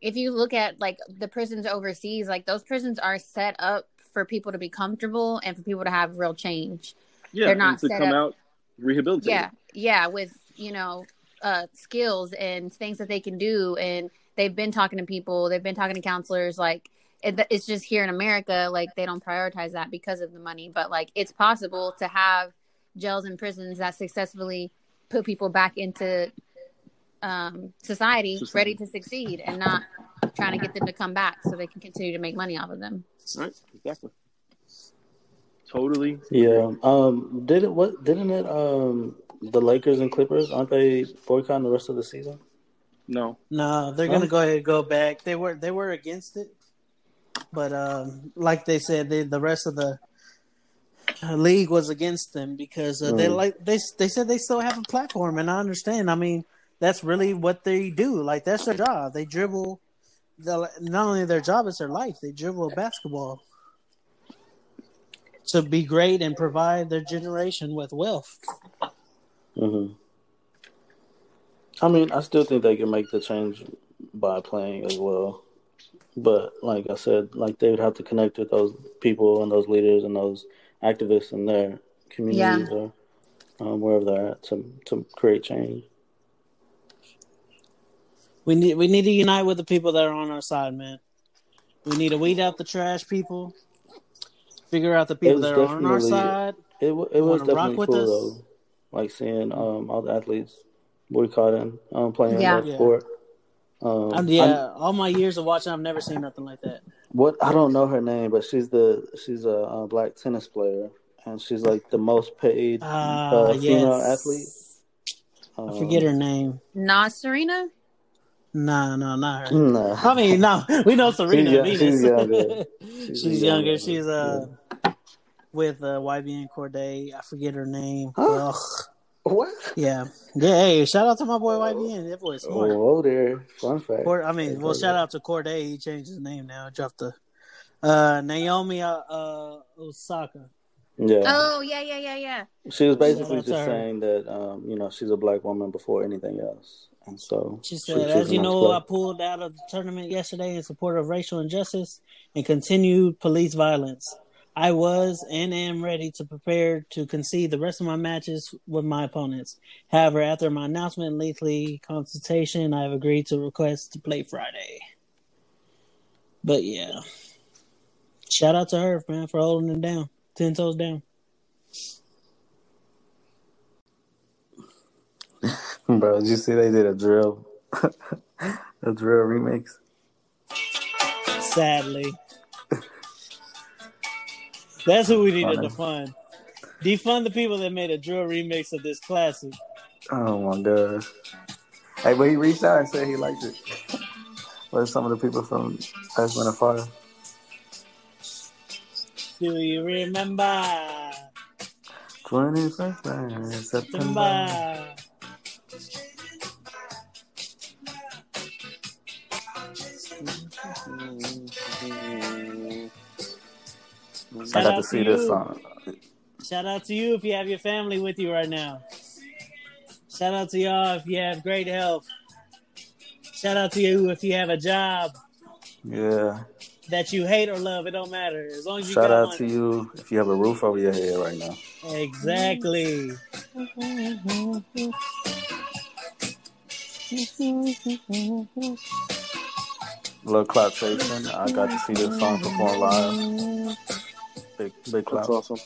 if you look at, like, the prisons overseas, like, those prisons are set up for people to be comfortable and for people to have real change. Yeah, They're not to set come up- out rehabilitated. yeah yeah with you know uh skills and things that they can do and they've been talking to people they've been talking to counselors like it, it's just here in america like they don't prioritize that because of the money but like it's possible to have jails and prisons that successfully put people back into um society, Society. ready to succeed and not trying to get them to come back so they can continue to make money off of them Right, exactly. Totally. Yeah. Um. Did it? What? Didn't it? Um. The Lakers and Clippers aren't they boycotting the rest of the season? No. No, they're Huh? gonna go ahead and go back. They were they were against it, but um, like they said, they, the rest of the uh, league was against them because uh, they Mm. like they they said they still have a platform, and I understand. I mean, that's really what they do. Like that's their job. They dribble. The, not only their job, it's their life. They dribble basketball to be great and provide their generation with wealth. hmm I mean, I still think they can make the change by playing as well. But like I said, like they would have to connect with those people and those leaders and those activists in their communities or um, wherever they're at to to create change. We need we need to unite with the people that are on our side, man. We need to weed out the trash people. Figure out the people that are on our side. It it was Wanna rock definitely with cool us? though, like seeing um all the athletes boycotting um playing Yeah. their sport. Um, Um, yeah, all my years of watching, I've never seen nothing like that. What I don't know her name, but she's the she's a, uh black tennis player, and she's like the most paid Ah, uh, female yes. athlete. I forget her name. Not Serena. No, no, not her. Nah. I mean, no, we know Serena young- Venus. she's younger. she's, She's younger. younger. She's uh with uh, YBN Cordae. I forget her name. Huh? Ugh. What? Yeah, yeah. Hey, shout out to my boy YBN. That boy's smart. Oh, there. Fun fact. Cor- I mean, well, shout out to Cordae. He changed his name now. Dropped the uh, Naomi uh, uh, Osaka. Yeah, Oh yeah, yeah, yeah, yeah. she was basically just her. saying that um, you know she's a black woman before anything else, and so She said, "As you choosing not to know, play. I pulled out of the tournament yesterday in support of racial injustice and continued police violence. I was and am ready to prepare to concede the rest of my matches with my opponents. However, after my announcement and lengthy consultation, I have agreed to request to play Friday." But yeah, shout out to her, man, for holding it down, ten toes down. Bro, did you see they did a drill, a drill remix? Sadly. That's who we need to defund. Defund the people that made a drill remix of this classic. Oh my gosh. Hey, but he reached out and said he liked it. What some of the people from Ice Wind and Fire? Do you remember? 21st night, September. September. I Shout got out to to see this song. Shout out to you if you have your family with you right now. Shout out to y'all if you have great health. Shout out to you if you have a job Yeah. that you hate or love. It don't matter as long as you Shout out to you if you have a roof over your head right now. Exactly. Little Cloud Chasing. I got to see this song perform live. Big, big That's awesome.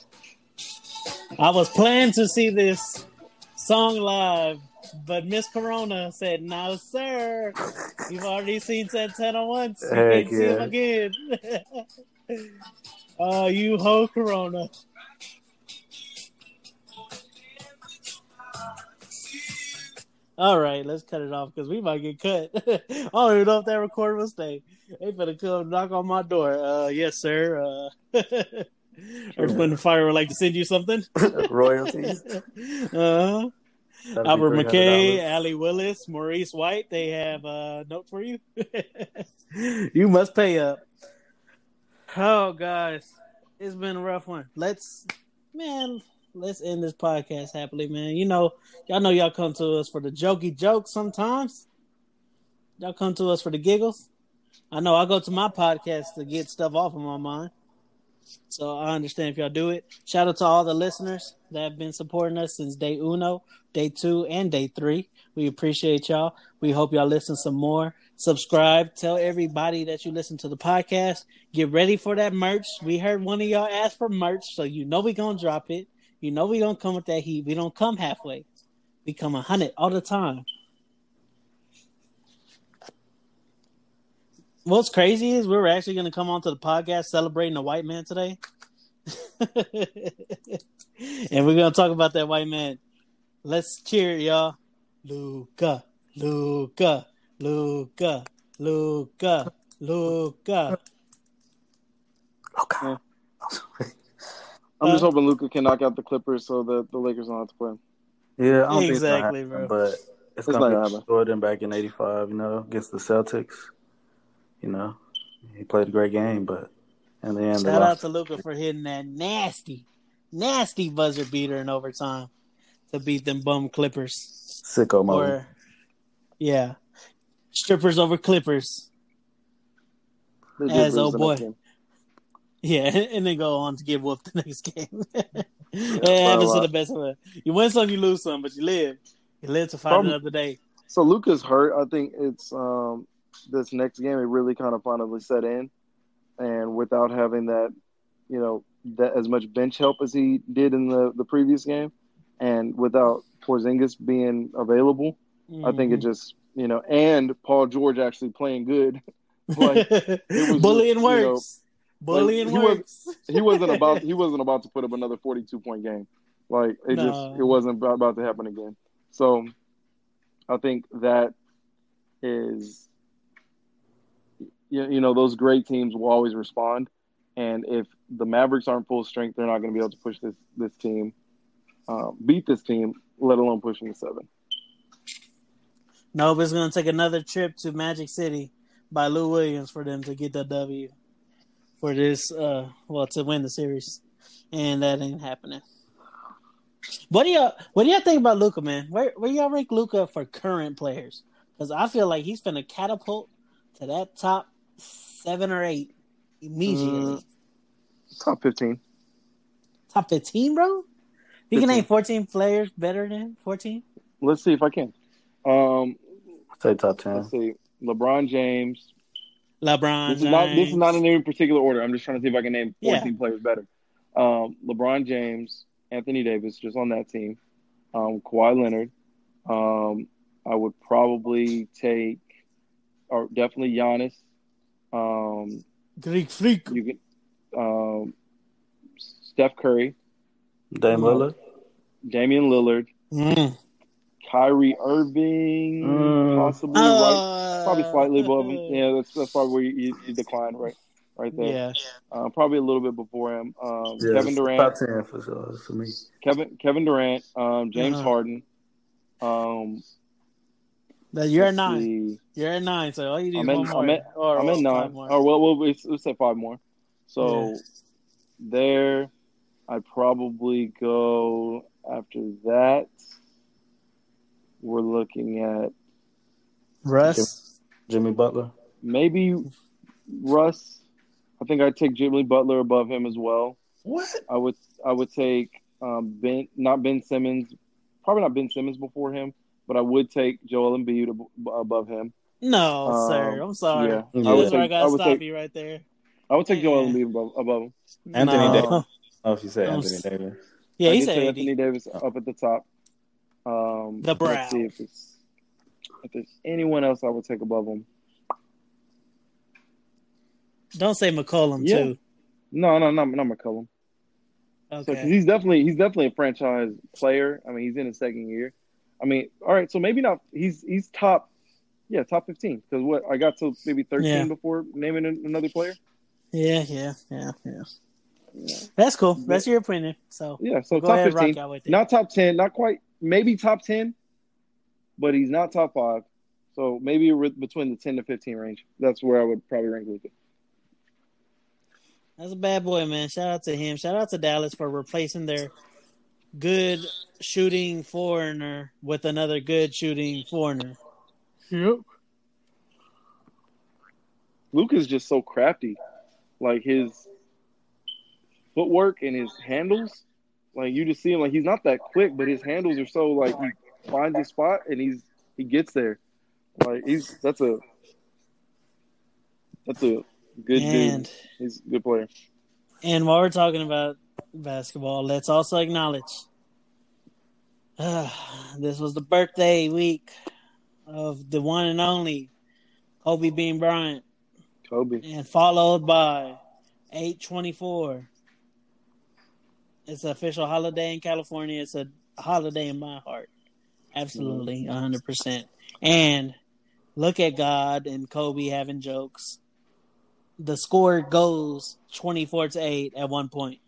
I was planning to see this song live, but Miss Corona said, "No, sir. You've already seen Santana once. You Heck can't see him again." Oh, you ho, Corona. All right, let's cut it off because we might get cut. I don't even know if that record will stay. They better come knock on my door. Uh, yes, sir. Uh, Earth, Wind, and Fire would like to send you something. Royalties. Uh-huh. That'd be Albert McKay, $300. Allee Willis, Maurice White, they have a note for you. you must pay up. Oh, guys, it's been a rough one. Let's, man, let's end this podcast happily, man. You know, y'all know y'all come to us for the jokey jokes sometimes. Y'all come to us for the giggles. I know I go to my podcast to get stuff off of my mind. So I understand if y'all do it. Shout out to all the listeners that have been supporting us since day uno, day two, and day three. We appreciate y'all. We hope y'all listen some more. Subscribe. Tell everybody that you listen to the podcast. Get ready for that merch. We heard one of y'all ask for merch, so you know we gonna drop it. You know we gonna come with that heat. We don't come halfway. We come a hundred all the time. What's crazy is we were actually going to come onto the podcast celebrating the white man today. and we're going to talk about that white man. Let's cheer, y'all. Luka, Luka, Luka, Luka, Luka. Okay. I'm just hoping Luka can knock out the Clippers so that the Lakers don't have to play him. Yeah, I don't Exactly, think it's happen, bro. but it's, It's gonna be gonna. Jordan back in '85. You know, against the Celtics. You know, he played a great game, but in the end, they Shout out to Luka for hitting that nasty, nasty buzzer beater in overtime to beat them bum Clippers. Sicko mode. Or, yeah, strippers over Clippers. They As lose oh boy. Yeah, and then go on to get whooped the next game. it by a happens to the best of us. You win some, you lose some, but you live. You live to fight Problem- another day. So Luka's hurt. I think it's um, this next game. It really kind of finally set in, and without having that, you know, that as much bench help as he did in the the previous game, and without Porzingis being available, I think it mm-hmm. just you know, and Paul George actually playing good. like bullying just, you know, works. bullying was- works. he wasn't about he wasn't about to put up another forty two point game. Like it No. just it wasn't about to happen again. So I think that is you, you know those great teams will always respond, and if the Mavericks aren't full strength, they're not going to be able to push this this team, uh, beat this team, let alone pushing the seven. No, it's gonna take another trip to Magic City by Lou Williams for them to get the W for this. Uh, well, to win the series, and that ain't happening. What do y'all What do y'all think about Luka, man? Where Where y'all rank Luka for current players? Because I feel like he's gonna catapult to that top seven or eight immediately. Mm. Top fifteen. Top fifteen, bro. You 15. can name fourteen players better than fourteen. Let's see if I can. Um, Say top ten. let's see. LeBron James, LeBron. This is not this is not in any particular order. I'm just trying to see if I can name Yeah. 14 players better. Um, LeBron James, Anthony Davis, just on that team. Um, Kawhi Leonard. Um, I would probably take, or definitely Giannis. Um, Greek freak. you can, um, Steph Curry, Dame. Lillard. Damian Lillard, Mm. Kyrie Irving, Mm. possibly right, Uh, probably slightly above him. Yeah, that's that's probably where you, you decline right, right there. Yeah. Uh, probably a little bit before him. Um, Yeah, Kevin Durant, Top ten for sure for me. Kevin Kevin Durant, um, James Uh-huh. Harden. Um, That you're let's at nine. see. You're at nine. So all you need I'm is at- one more. I'm at- or, I'm at nine. Or well, well let's, let's say five more. So Yeah. there, I'd probably go after that. We're looking at Russ. Jimmy Butler. maybe Russ. I think I'd take Jimmy Butler above him as well. What? I would I would take um, Ben, not Ben Simmons, probably not Ben Simmons before him, but I would take Joel Embiid ab- above him. No, Um, sir. I'm sorry. yeah. I That's would where I take- gotta I would stop take- you right there. I would take Joel Yeah. Embiid above, above him. Anthony No. Davis. Oh, if you say I'm Anthony s- Davis. Yeah, I he said say 80. Anthony Davis up at the top. Um, The brow. Let's see if it's if there's anyone else I would take above him. Don't say McCollum Yeah. too. No, no, no, not McCollum. So 'cause Okay. he's definitely he's definitely a franchise player. I mean, he's in his second year. I mean, all right, so maybe not. He's he's top, yeah, top fifteen. Because what I got to maybe thirteen Yeah. before naming another player. Yeah, yeah, yeah, yeah. Yeah, That's cool. That's your opinion. So yeah so top ahead, fifteen, rock out with it. not top ten, not quite, maybe top ten, but he's not top five. So maybe between the ten to fifteen range. That's where I would probably rank Luka. That's a bad boy, man. Shout out to him. Shout out to Dallas for replacing their good shooting foreigner with another good shooting foreigner. Yep. is just so crafty. Like his footwork and his handles, like you just see him like he's not that quick, but his handles are so like he finds his spot and he's he gets there. Like he's that's a that's a good And dude. He's a good player. and while we're talking about basketball, let's also acknowledge uh, this was the birthday week of the one and only Kobe Bean Bryant. Kobe. and followed by 824. It's an official holiday in California. It's a holiday in my heart. Absolutely, 100%. And Look at God and Kobe having jokes. The score goes twenty four to eight at one point.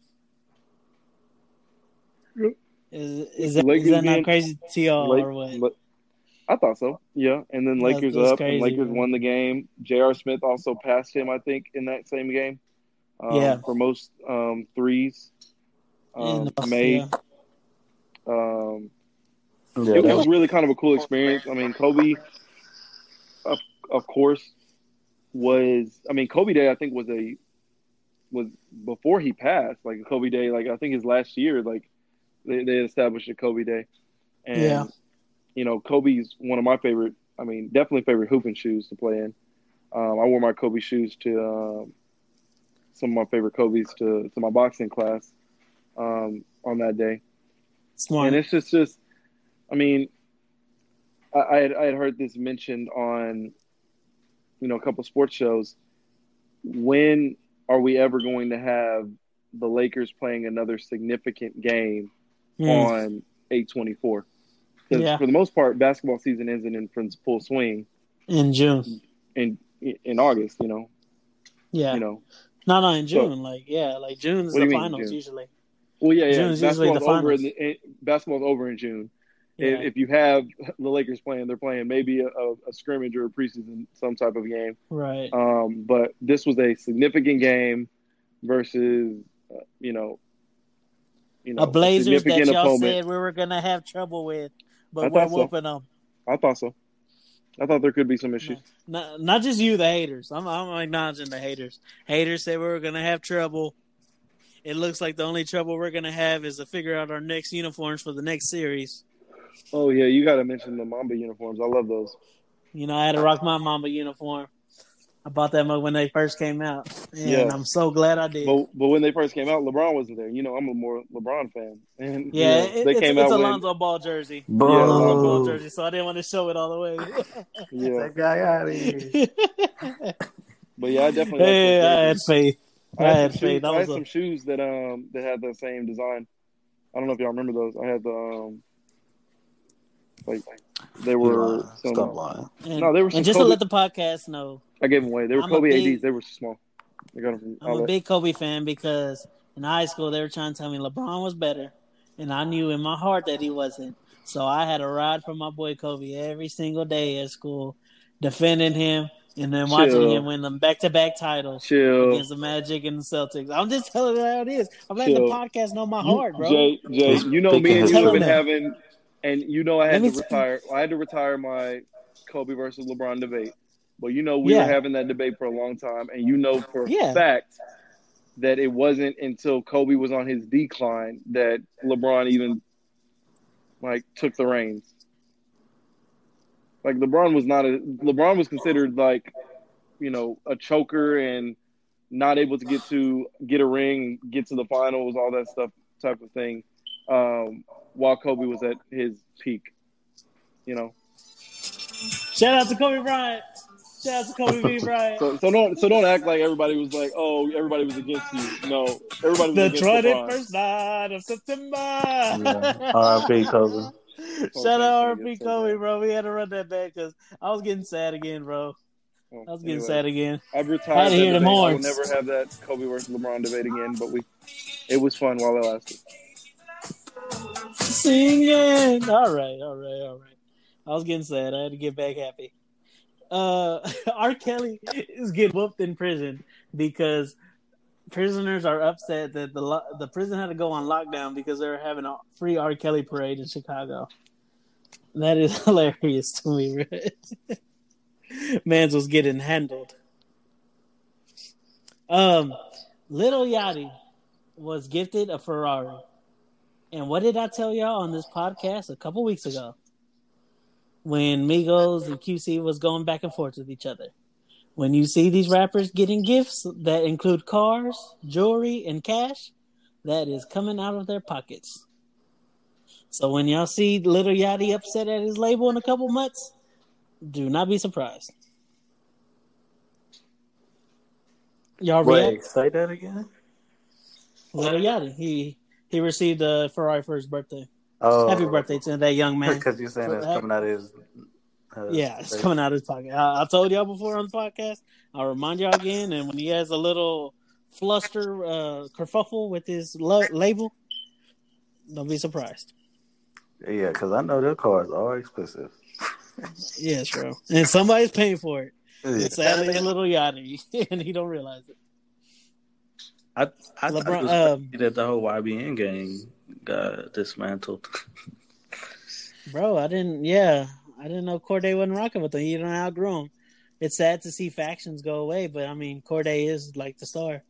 Yep. Is, is that, Lakers is that not being- crazy to y'all Lake- or what? La- I thought so. Yeah, and then Lakers that's up, crazy, and Lakers man. won the game. J.R. Smith also passed him, I think, in that same game. Um, Yeah. for most um, threes. Um, And, made. yeah. Um, Yeah, it, it was, was really kind of a cool experience. I mean, Kobe, of, of course, was. I mean, Kobe Day. I think was a was before he passed. Like Kobe Day. Like I think his last year. Like they, they established a Kobe Day, and Yeah. you know, Kobe's one of my favorite. I mean, definitely favorite hooping shoes to play in. Um, I wore my Kobe shoes to um, some of my favorite Kobe's to to my boxing class um, on that day. Smart. And it's just, just I mean, I, I, had, I had heard this mentioned on, you know, a couple sports shows. When are we ever going to have the Lakers playing another significant game Mm. on 824? Because Yeah. for the most part, basketball season isn't in full swing in June. in in August. You know, Yeah. you know. no, no, in So- June. like, yeah, like June's the finals June? usually. Well, yeah, yeah. June's usually Basketball's the over. In the, it, basketball's over in June. Yeah. If, you have the Lakers playing, they're playing maybe a, a, a scrimmage or a preseason, some type of game. right. Um, but this was a significant game versus, uh, you know, you know, a Blazers that y'all opponent. said we were gonna have trouble with, but we're thought so. them. I thought so. I thought there could be some issues. Not, not just you, the haters. I'm, I'm acknowledging the haters. Haters said we were gonna have trouble. It looks like the only trouble we're gonna have is to figure out our next uniforms for the next series. Oh yeah, you got to mention the Mamba uniforms. I love those. You know, I had to rock my Mamba uniform. I bought that mug when they first came out, and Yeah. I'm so glad I did. But but when they first came out, LeBron wasn't there. You know, I'm a more LeBron fan, and you yeah, know, it, they it's, came it's out a when Lonzo Ball jersey. Boo. Yeah, Lonzo Ball jersey, so I didn't want to show it all the way. yeah. that guy out of here. But yeah, I definitely. like hey, I had faith. I, I had had, some faith. shoes, That I had was a, some shoes that um that had the same design. I don't know if y'all remember those. I had the um like they were some, Stop lying. and, No, they were and just Kobe- to let the podcast know, I gave them away. They were I'm Kobe big- ADs. They were small. I got them from I'm a outlet. big Kobe fan because in high school they were trying to tell me LeBron was better, and I knew in my heart that he wasn't. So I had a ride for my boy Kobe every single day at school, defending him and then watching Chill. him win them back to back titles Chill. against the Magic and the Celtics. I'm just telling you how it is. I'm letting Chill. the podcast know my heart, bro. Jay, Jay, you know me and you have been having, and you know I had to retire. I had to retire my Kobe versus LeBron debate. But you know we Yeah. were having that debate for a long time, and you know for a Yeah. fact that it wasn't until Kobe was on his decline that LeBron even like took the reins. Like LeBron was not a LeBron was considered like, you know, a choker and not able to get to get a ring, get to the finals, all that stuff type of thing. Um, while Kobe was at his peak. You know. Shout out to Kobe Bryant. Shout out to Kobe B. Bryant. So so don't so don't act like everybody was like, oh, everybody was against you. No. Everybody was the against twenty LeBron. first night of September. Yeah. R.I.P. Kobe. Shout out Okay, RP Kobe, bad. bro. We had to run that back because I was getting sad again, bro. Well, I was getting anyway, sad again. I've Had retired. to that hear them debate. I will never have that Kobe versus LeBron debate again, but we it was fun while it lasted. Singing. All right, all right, all right. I was getting sad. I had to get back happy. Uh, R. Kelly is getting whooped in prison because prisoners are upset that the lo- the prison had to go on lockdown because they're having a free R. Kelly parade in Chicago. That is hilarious to me. Mans was getting handled. Um, Little Yachty was gifted a Ferrari. And what did I tell y'all on this podcast a couple weeks ago? When Migos and QC was going back and forth with each other. When you see these rappers getting gifts that include cars, jewelry, and cash, that is coming out of their pockets. So when y'all see Little Yachty upset at his label in a couple months, do not be surprised. Y'all Wait, react? say that again. Little Yachty, he he received a Ferrari for his birthday. Oh, Happy birthday to that young man. Because you're saying it's For- coming out of his Uh, Yeah, it's coming out of his pocket. I, I told y'all before on the podcast. I'll remind y'all again. And when he has a little fluster, uh, kerfuffle with his lo- label, don't be surprised. Yeah, because I know their cars are expensive. Yes, bro. And somebody's paying for it. Yeah. It's sadly a little yachty, and he don't realize it. I, I LeBron- um, that the whole YBN gang got dismantled. Bro, I didn't. Yeah, I didn't know Cordae wasn't rocking with them. He don't outgrow him. It's sad to see factions go away, but I mean, Cordae is like the star.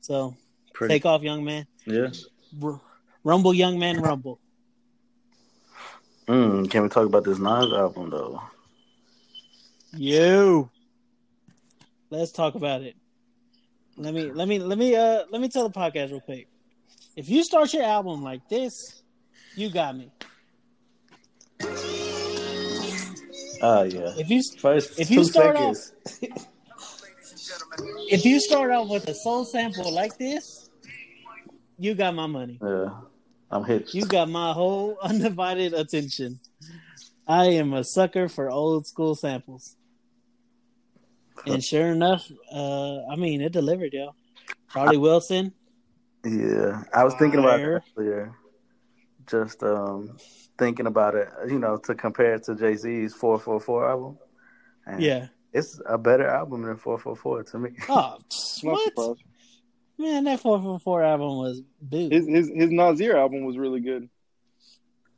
So Pretty, take off, young man. yeah. R- rumble, young man, rumble. Mm, can we talk about this Nas album though? You. Let's talk about it. Let me let me let me uh let me tell the podcast real quick. If you start your album like this, you got me. Ah, yeah. If you First, If you start seconds. if you start off with a soul sample like this, you got my money. yeah, I'm hit. You got my whole undivided attention. I am a sucker for old school samples. And sure enough, uh, I mean, it delivered, yo. Charlie Wilson, Yeah, I was thinking about Fire. it earlier. Just um, thinking about it, you know, to compare it to Jay Z's 444 album. And yeah. It's a better album than 444 to me. Oh, what? Man, that 444 album was boo. His his his Nasir album was really good.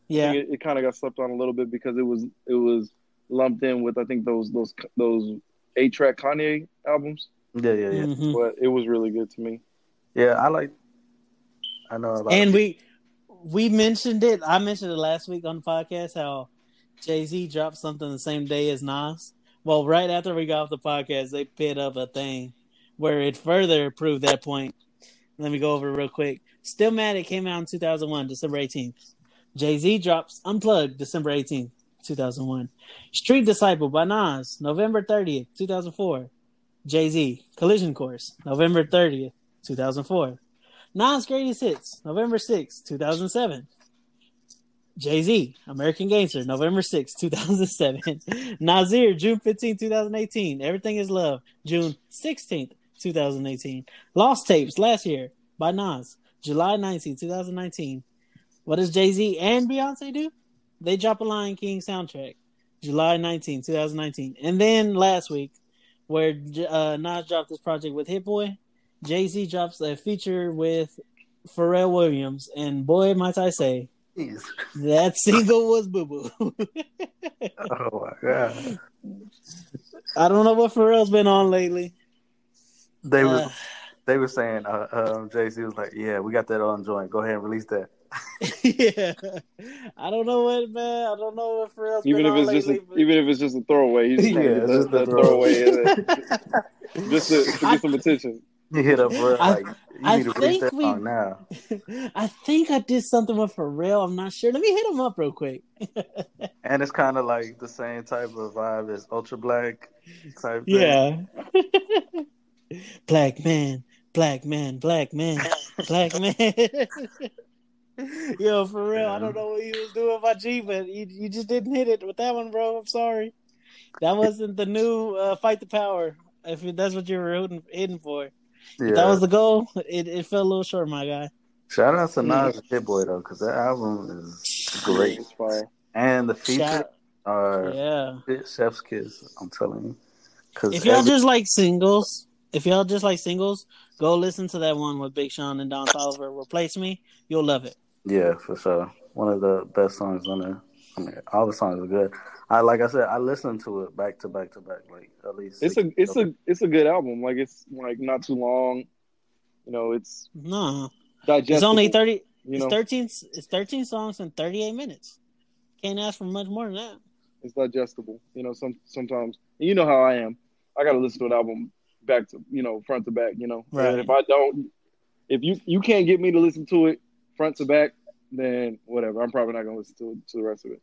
yeah. It, it kind of got slept on a little bit because it was it was lumped in with I think those those those eight track Kanye albums, Yeah, yeah, yeah. Mhm. but it was really good to me. Yeah, I like. I know a lot. And of we we mentioned it. I mentioned it last week on the podcast how Jay Z dropped something the same day as Nas. Well, right after we got off the podcast, they put up a thing where it further proved that point. Let me go over it real quick. Stillmatic came out in 2001, December 18th. Jay Z drops Unplugged, December 18th, 2001. Street Disciple by Nas, November 30th, 2004. Jay Z, Collision Course, November 30th, 2004. Nas Greatest Hits, November 6th, 2007. Jay Z, American Gangster, November 6th, 2007. Nasir, June 15th, 2018. Everything is Love, June 16th, 2018. Lost Tapes, last year, by Nas, July 19th, 2019. What does Jay Z and Beyonce do? They drop a Lion King soundtrack, July 19th, 2019. And then last week, where uh, Nas dropped this project with Hit Boy, Jay Z drops a feature with Pharrell Williams, and boy, might I say, Jeez. that single was boo boo. Oh my god. I don't know what Pharrell's been on lately. They Uh, were they were saying uh, um, Jay Z was like, "Yeah, we got that on joint. Go ahead and release that." yeah, I don't know what man. I don't know what Pharrell's Even if on it's just lately. a, even if it's just a throwaway, he's just Yeah, to get it's just a that throwaway in but- there, just to, to get some attention. He hit up for I- like, "You I need to think we- now." I think I did something with Pharrell. I'm not sure. Let me hit him up real quick. And it's kind of like the same type of vibe as Ultra Black type. Thing. Yeah. black man, black man, black man, black man. Yo, for real, I don't know what he was doing by G, but you, you just didn't hit it with that one, bro. I'm sorry. That wasn't the new uh, fight the power. If that's what you were hitting, hitting for, if yeah. that was the goal. It, it fell a little short, my guy. Shout out to Nas and Hit Boy though, because that album is great, and the features Shout- are yeah. chef's kiss. I'm telling you. Because If y'all just like singles, if y'all just like singles, go listen to that one with Big Sean and Don Toliver. Replace me, you'll love it. Yeah, for sure. One of the best songs on there. I mean, all the songs are good. I like I said, I listened to it back to back to back, like at least. It's a it's a it's a good album. Like it's like not too long. You know, it's No, digestible. it's only thirty. You it's know, thirteen. It's thirteen songs in thirty-eight minutes. Can't ask for much more than that. it's digestible. You know, some sometimes you know how I am. I got to listen to an album back to you know front to back. You know, Right. and if I don't, if you you can't get me to listen to it front to back, then whatever. I'm probably not gonna listen to to the rest of it.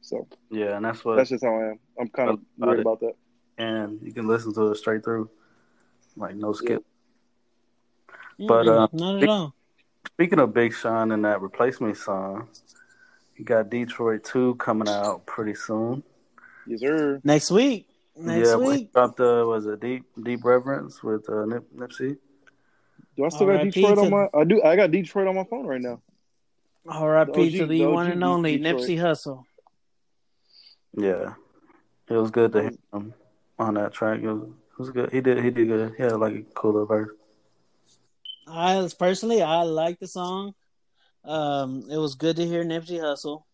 So yeah, and that's what. that's just how I am. I'm kind of About weird it. about that. and you can listen to it straight through, like no skip. Mm-mm, But, uh, not at all. Speaking of Big Sean and that replacement song, you got Detroit 2 coming out pretty soon. Yes, sir. Next week. Next yeah, we week. dropped the was a deep deep reverence with uh, Nip, Nipsey. Do I still got R.I.P. Detroit on my? I do. I got Detroit on my phone right now. R.I.P. The to OG the the one and only Detroit. Nipsey Hussle. Yeah, it was good to hear him on that track. It was, it was good. He did he did good. He had like a cooler verse. I personally, I like the song. Um, it was good to hear Nipsey Hussle.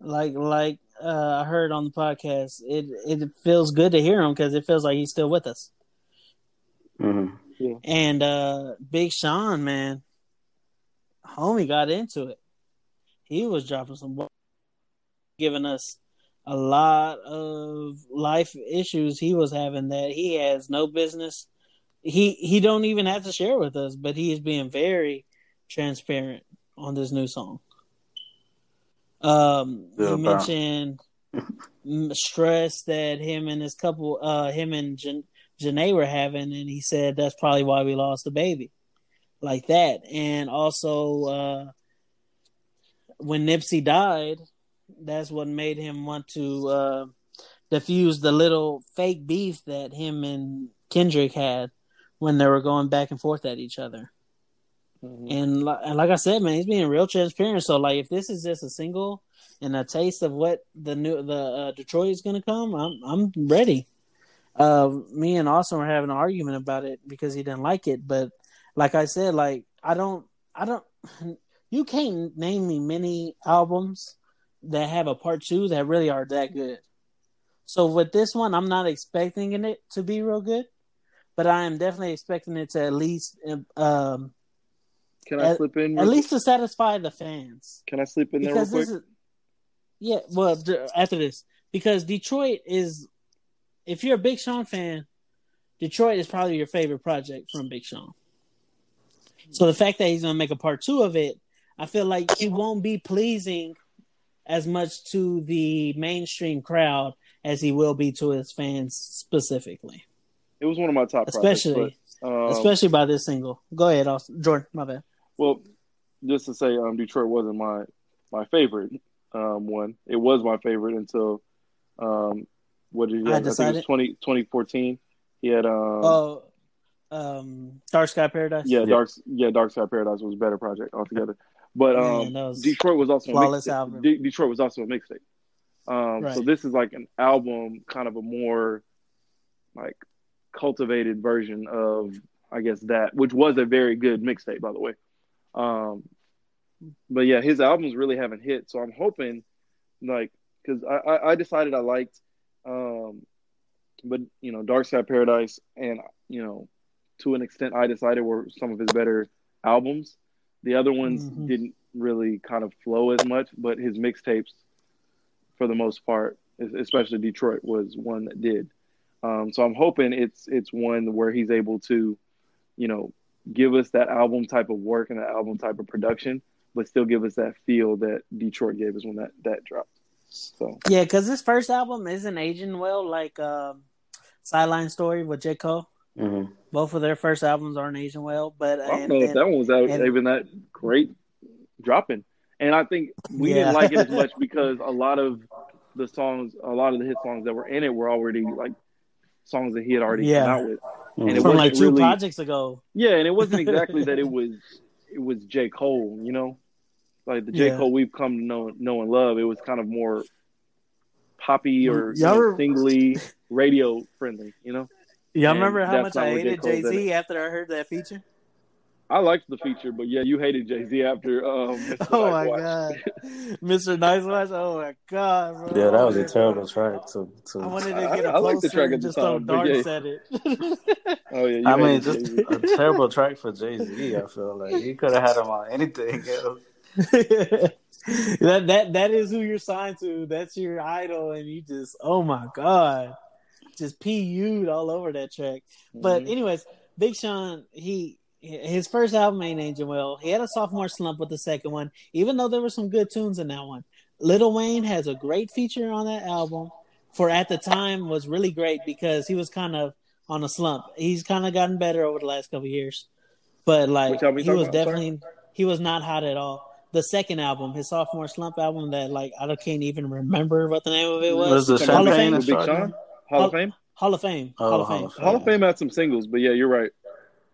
Like, like uh, I heard on the podcast, it it feels good to hear him because it feels like he's still with us. hmm And uh, Big Sean, man, homie got into it. He was dropping some, giving us a lot of life issues he was having that he has no business. He he don't even have to share with us, but he is being very transparent on this new song. Um, Yeah, about- mentioned stress that him and his couple, uh, him and Jan- Jhené were having, and he said that's probably why we lost the baby, like that. And also, uh, when Nipsey died, that's what made him want to uh, diffuse the little fake beef that him and Kendrick had when they were going back and forth at each other. And, li- and like I said, man, he's being real transparent. So, like, if this is just a single and a taste of what the new the uh, Detroit is going to come, I'm I'm ready. Uh, me and Austin were having an argument about it because he didn't like it, but like I said, like I don't, I don't. You can't name me many albums that have a part two that really are that good. So with this one, I'm not expecting it to be real good, but I am definitely expecting it to at least, um, Can I At- slip in? at least to satisfy the fans. Can I slip in there real quick? is, yeah. Well, after this, because Detroit is, if you're a Big Sean fan, Detroit is probably your favorite project from Big Sean. So the fact that he's gonna make a part two of it, I feel like he won't be pleasing as much to the mainstream crowd as he will be to his fans specifically, It was one of my top especially projects. But, um, especially by this single. Go ahead, Austin. Jordan. My bad. well, just to say, um, Detroit wasn't my my favorite um, one. It was my favorite until um, what did he I? I, think it was 20, 2014. He had um, Oh, um, Dark Sky Paradise. yeah, Yeah. Dark yeah, Dark Side Paradise was a better project altogether. But um, Man, was Detroit was also flawless a mixtape. album. De- Detroit was also a mixtape. Um, So this is like an album, kind of a more like cultivated version of, I guess that, which was a very good mixtape, by the way. Um, but yeah, his albums really haven't hit, so I'm hoping, like, because I, I I decided I liked, um, but you know, Dark Side Paradise, and you know, to an extent, I decided were some of his better albums. The other ones Mhm. didn't really kind of flow as much, but his mixtapes, for the most part, especially Detroit, was one that did. Um, so I'm hoping it's it's one where he's able to, you know, give us that album type of work and that album type of production, but still give us that feel that Detroit gave us when that that dropped. So Yeah, because this first album isn't aging well, like um, Sideline Story with J. Cole. Hmm Both of their first albums aren't aging well, but I don't know if that one was that, and- even that great dropping. And I think we Yeah. didn't like it as much because a lot of the songs, a lot of the hit songs that were in it were already like songs that he had already Yeah. come out with. And it from like two really- projects ago. Yeah, and it wasn't exactly that it was it was J. Cole, you know? Like the J. Yeah. Cole we've come to know know and love. It was kind of more poppy or you know, singly radio friendly, you know? Y'all And remember how much I hated Jay Z after I heard that feature? I liked the feature, but yeah, you hated Jay Z after um Mr. Oh my god, Mr. Nice Watch. Oh my god, bro. Yeah, that was a terrible track. To, to I wanted to get I- a I like the closer track at the just throw time, but darts yeah. at it. Oh yeah, you I mean, hated just Jay-Z. a terrible track for Jay Z. I feel like he could have had him on anything else. that that that is who you're signed to. That's your idol, and you just oh my god, just pu'd all over that track. But Mhm. anyways, Big Sean, he his first album ain't aging well. He had a sophomore slump with the second one, even though there were some good tunes in that one. Little Wayne has a great feature on that album. For at the time was really great because he was kind of on a slump. He's kind of gotten better over the last couple of years, but like Which album you he was about? Definitely he was not hot at all. the second album, his sophomore slump album that like I can't even remember what the name of it was. Was the Hall of Champagne Fame. And Big Strawberry? Sean, Hall of Fame. Hall of Fame. Oh, Hall of Fame. Hall of Fame had some singles, but yeah, you're right.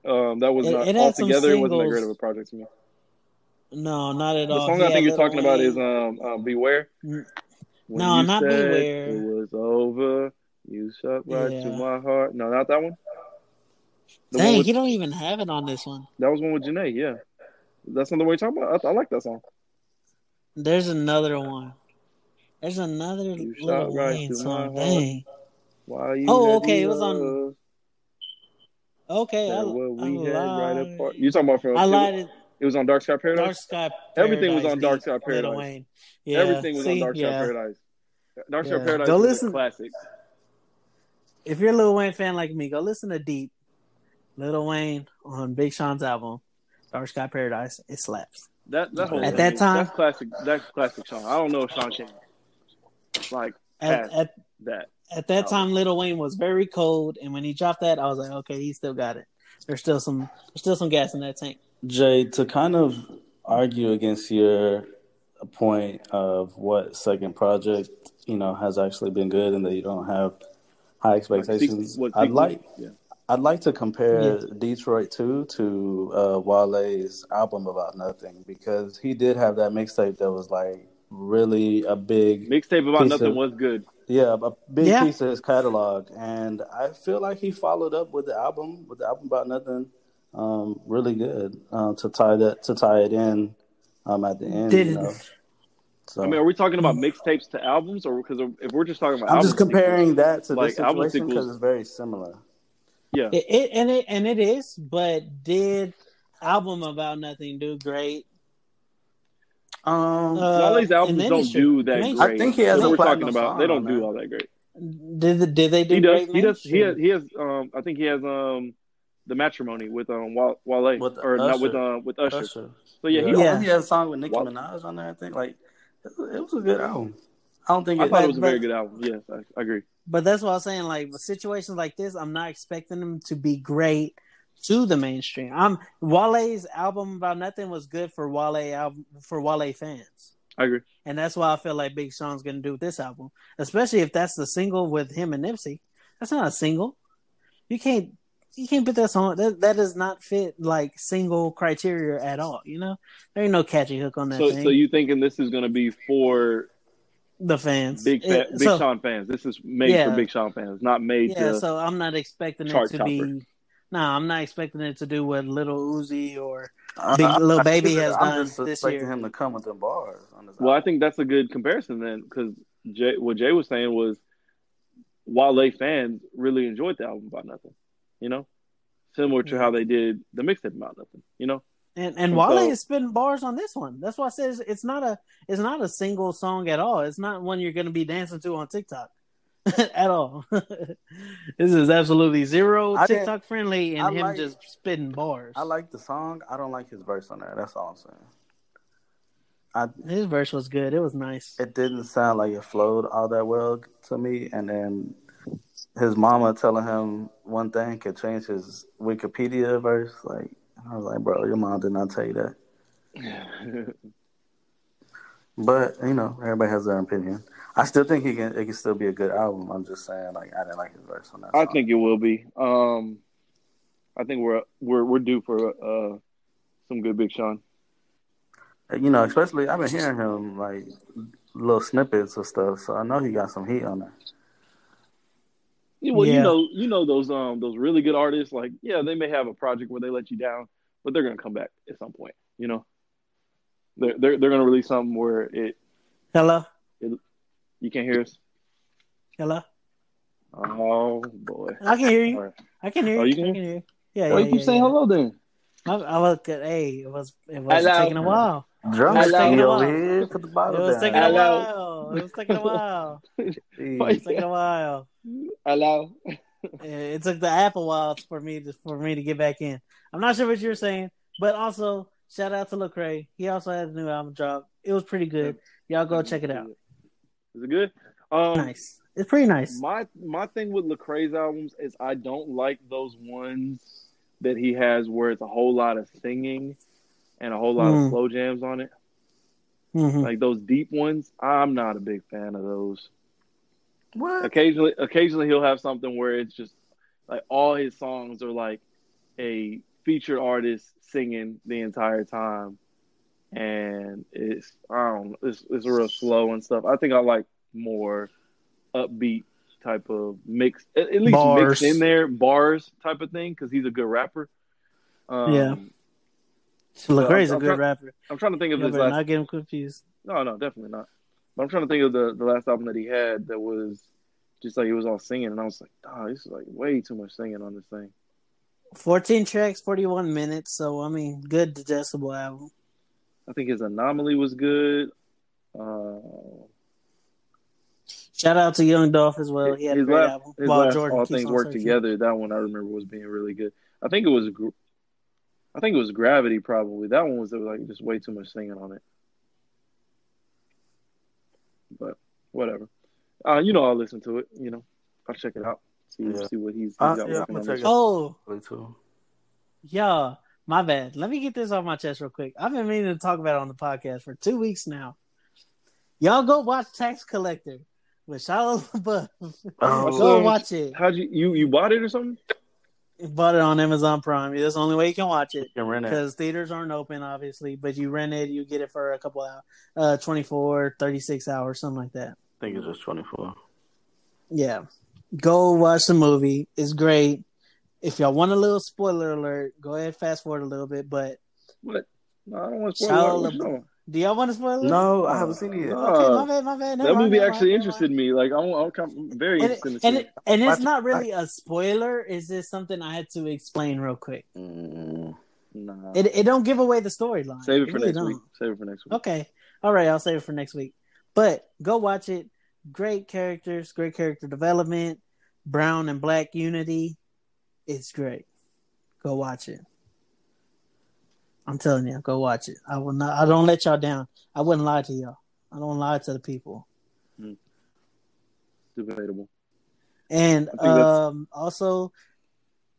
Um, that was It- not it altogether. It wasn't that great of a project to me. No, not at The all. The song He I think you're Lil talking about is um, uh, "Beware." When No, you not said Beware. It was over. You shut right to my heart. No, not that one. The Dang, one with, he don't even have it on this one. that was one with Jhené. Yeah, that's not the one you're talking about. I, I like that song. There's another one. There's another You Little right Wayne through song. Dang. heart. Why you? Oh, okay, it was on- uh, Okay, I, what we I had right lied. apart. You talking about from? I it, lied. It, it was on Dark Sky Paradise. Dark Sky. Paradise, Everything was on Dark Sky Lil Paradise. Wayne. Yeah, Everything was see? on Dark Sky yeah. Paradise. Dark Sky Yeah. Paradise Go is listen- a classic. If you're a Lil Wayne fan like me, go listen to Deep. Little Wayne on Big Sean's album, Dark Sky Paradise. It slaps. That that whole At thing that time- that's classic. That's classic Sean. I don't know if Sean can like At, at that. At that Oh. time, Little Wayne was very cold, and when he dropped that, I was like, okay, he still got it. There's still some, there's still some gas in that tank. Jay, to kind of argue against your point of what second project, you know, has actually been good and that you don't have high expectations, What I'd sequel? like Yeah. I'd like to compare Yeah. Detroit 2 to uh, Wale's album About Nothing because he did have that mixtape that was like really a big Mixtape about nothing of- was good. Yeah, a big Yeah. piece of his catalog, and I feel like he followed up with the album, with the album about nothing, um, really good uh, to tie that to tie it in um, at the end. Didn't. know? So I mean, are we talking about mixtapes to albums, or because if we're just talking about, I'm album just comparing that to like this album situation because it's very similar. yeah, It, it and it and it is, but did album about nothing do great? Um, Uh, Wale's albums the don't industry. do that I great. think he has That's a what we're talking platinum about. song They don't on do all that great. Did did they do He does. great? He does. He has. He has. Um, I think he has. Um, the matrimony with um Wa- Wale With or not with Usher. um with Usher. Usher. So yeah, he, yeah, Yeah. he has a song with Nicki Wa- Minaj on there. I think like it, it was a good album. I don't think I it, thought it was a but- very good album. Yes, I, I agree. But that's what I was saying. Like situations like this, I'm not expecting them to be great to the mainstream. I'm Wale's album about nothing was good for Wale album for Wale fans, I agree. and that's why I feel like Big Sean's gonna do with this album, especially if that's the single with him and Nipsey. That's not a single. You can't you can't put that song. That that does not fit like single criteria at all. You know, there ain't no catchy hook on that So, thing. so you thinking this is going to be for the fans, big fa- It- Big so- Sean fans? This is made Yeah. for Big Sean fans, not made Yeah, to. so I'm not expecting it to topper. be. No, I'm not expecting it to do what Little Uzi or I- Big I- Lil I Baby feel has that done I'm just this expecting year. him to come with them bars on this well, I think that's a good comparison then, because Jay, what Jay was saying was, Wale fans really enjoyed the album about nothing. You know, similar to how mm-hmm. they did the mixtape about nothing. You know, and and And Wale so- is spitting bars on this one. That's why I said it's, it's not a it's not a single song at all. It's not one you're going to be dancing to on TikTok at all. this is absolutely zero I TikTok friendly, and I him like- just spitting bars. I like the song. I don't like his verse on there. That's all I'm saying. I His verse was good. It was nice. it didn't sound like it flowed all that well to me. And then his mama telling him one thing could change his Wikipedia verse. Like I was like, bro, your mom did not tell you that. But you know, everybody has their opinion. I still think he can. It can still be a good album. I'm just saying, like I didn't like his verse on that. I song. think it will be. Um, I think we're we're we're due for uh some good Big Sean. you know, especially I've been hearing him like little snippets of stuff, so I know he got some heat on there. Yeah, well, Yeah. you know, you know those um those really good artists. Like, yeah, they may have a project where they let you down, but they're gonna come back at some point. You know, they're they're they're gonna release something where it Hello, you can't hear us. hello. Oh boy! I can hear you. All right. I can hear you. Oh, you. you can I hear? can hear you. Yeah, Why yeah, you keep yeah, saying yeah. hello then? I, I look at. Hey, it was it was Hello. taking a while. Drunk Hello. Steve over here, put the It bottle was down. taking a while. It was taking a while. It was taking a while. Hello. It took the app a while for me to for me to get back in. I'm not sure what you're saying, but also shout out to Lecrae. He also had a new album drop. It was pretty good. Y'all go check it out. Is it good? Um, Nice. It's pretty nice. My my thing with Lecrae's albums is I don't like those ones that he has where it's a whole lot of singing and a whole lot Mm. of slow jams on it. Mhm. Like those deep ones, I'm not a big fan of those. What? Occasionally, occasionally he'll have something where it's just like all his songs are like a featured artist singing the entire time, and it's I don't know, it's it's real slow and stuff. I think I like more upbeat type of mix, at, at least Bars. mixed in there bars type of thing because he's a good rapper. Um, Yeah. Well, Lecrae's a good trying- rapper. I'm trying to think of You his last. not get him confused. No, no, definitely not. But I'm trying to think of the the last album that he had that was just like it was all singing, and I was like, oh, this is like way too much singing on this thing. 14 tracks, 41 minutes. So, I mean, good digestible album. I think his anomaly was good. Uh, Shout out to Young Dolph as well. He had a great last, album. While last Jordan all things work searching. together. That one I remember was being really good. I think it was, I think it was Gravity probably. That one was like just way too much singing on it. But whatever. Uh, you know, I'll listen to it. You know, I'll check it out. See Yeah. see what he's, he's Uh, got yeah, working on. gonna this check it Oh, yeah. My bad. Let me get this off my chest real quick. I've been meaning to talk about it on the podcast for two weeks now. Y'all go watch Tax Collector with Shia LaBeouf. Oh, go Um, watch it. How'd you you you bought it or something? Bought it on Amazon Prime. That's the only way you can watch it. you can rent it. because theaters aren't open obviously but you rent it you get it for a couple hours uh 24 36 hours something like that I think it's just 24. yeah go watch the movie it's great if y'all want a little spoiler alert go ahead fast forward a little bit but What? No, I don't want to Shia spoil it. What Do y'all want to spoil it No, I haven't seen it yet. No. okay my bad my bad Never that movie never actually mind, interested mind. me. Like I'm, I'm, I'm very and, it, interested in to and, it, and it's Watch not really a spoiler it's just something i had to explain real quick Mm, Nah. it, it don't give away the storyline Save it for really next don't. week. Save it for next week. Okay. All right, I'll save it for next week. But go watch it. Great characters, great character development, brown and black unity. It's great. Go watch it. I'm telling you, go watch it. I will not I don't let y'all down. I wouldn't lie to y'all. I don't lie to the people. Debatable. And I think that's- um also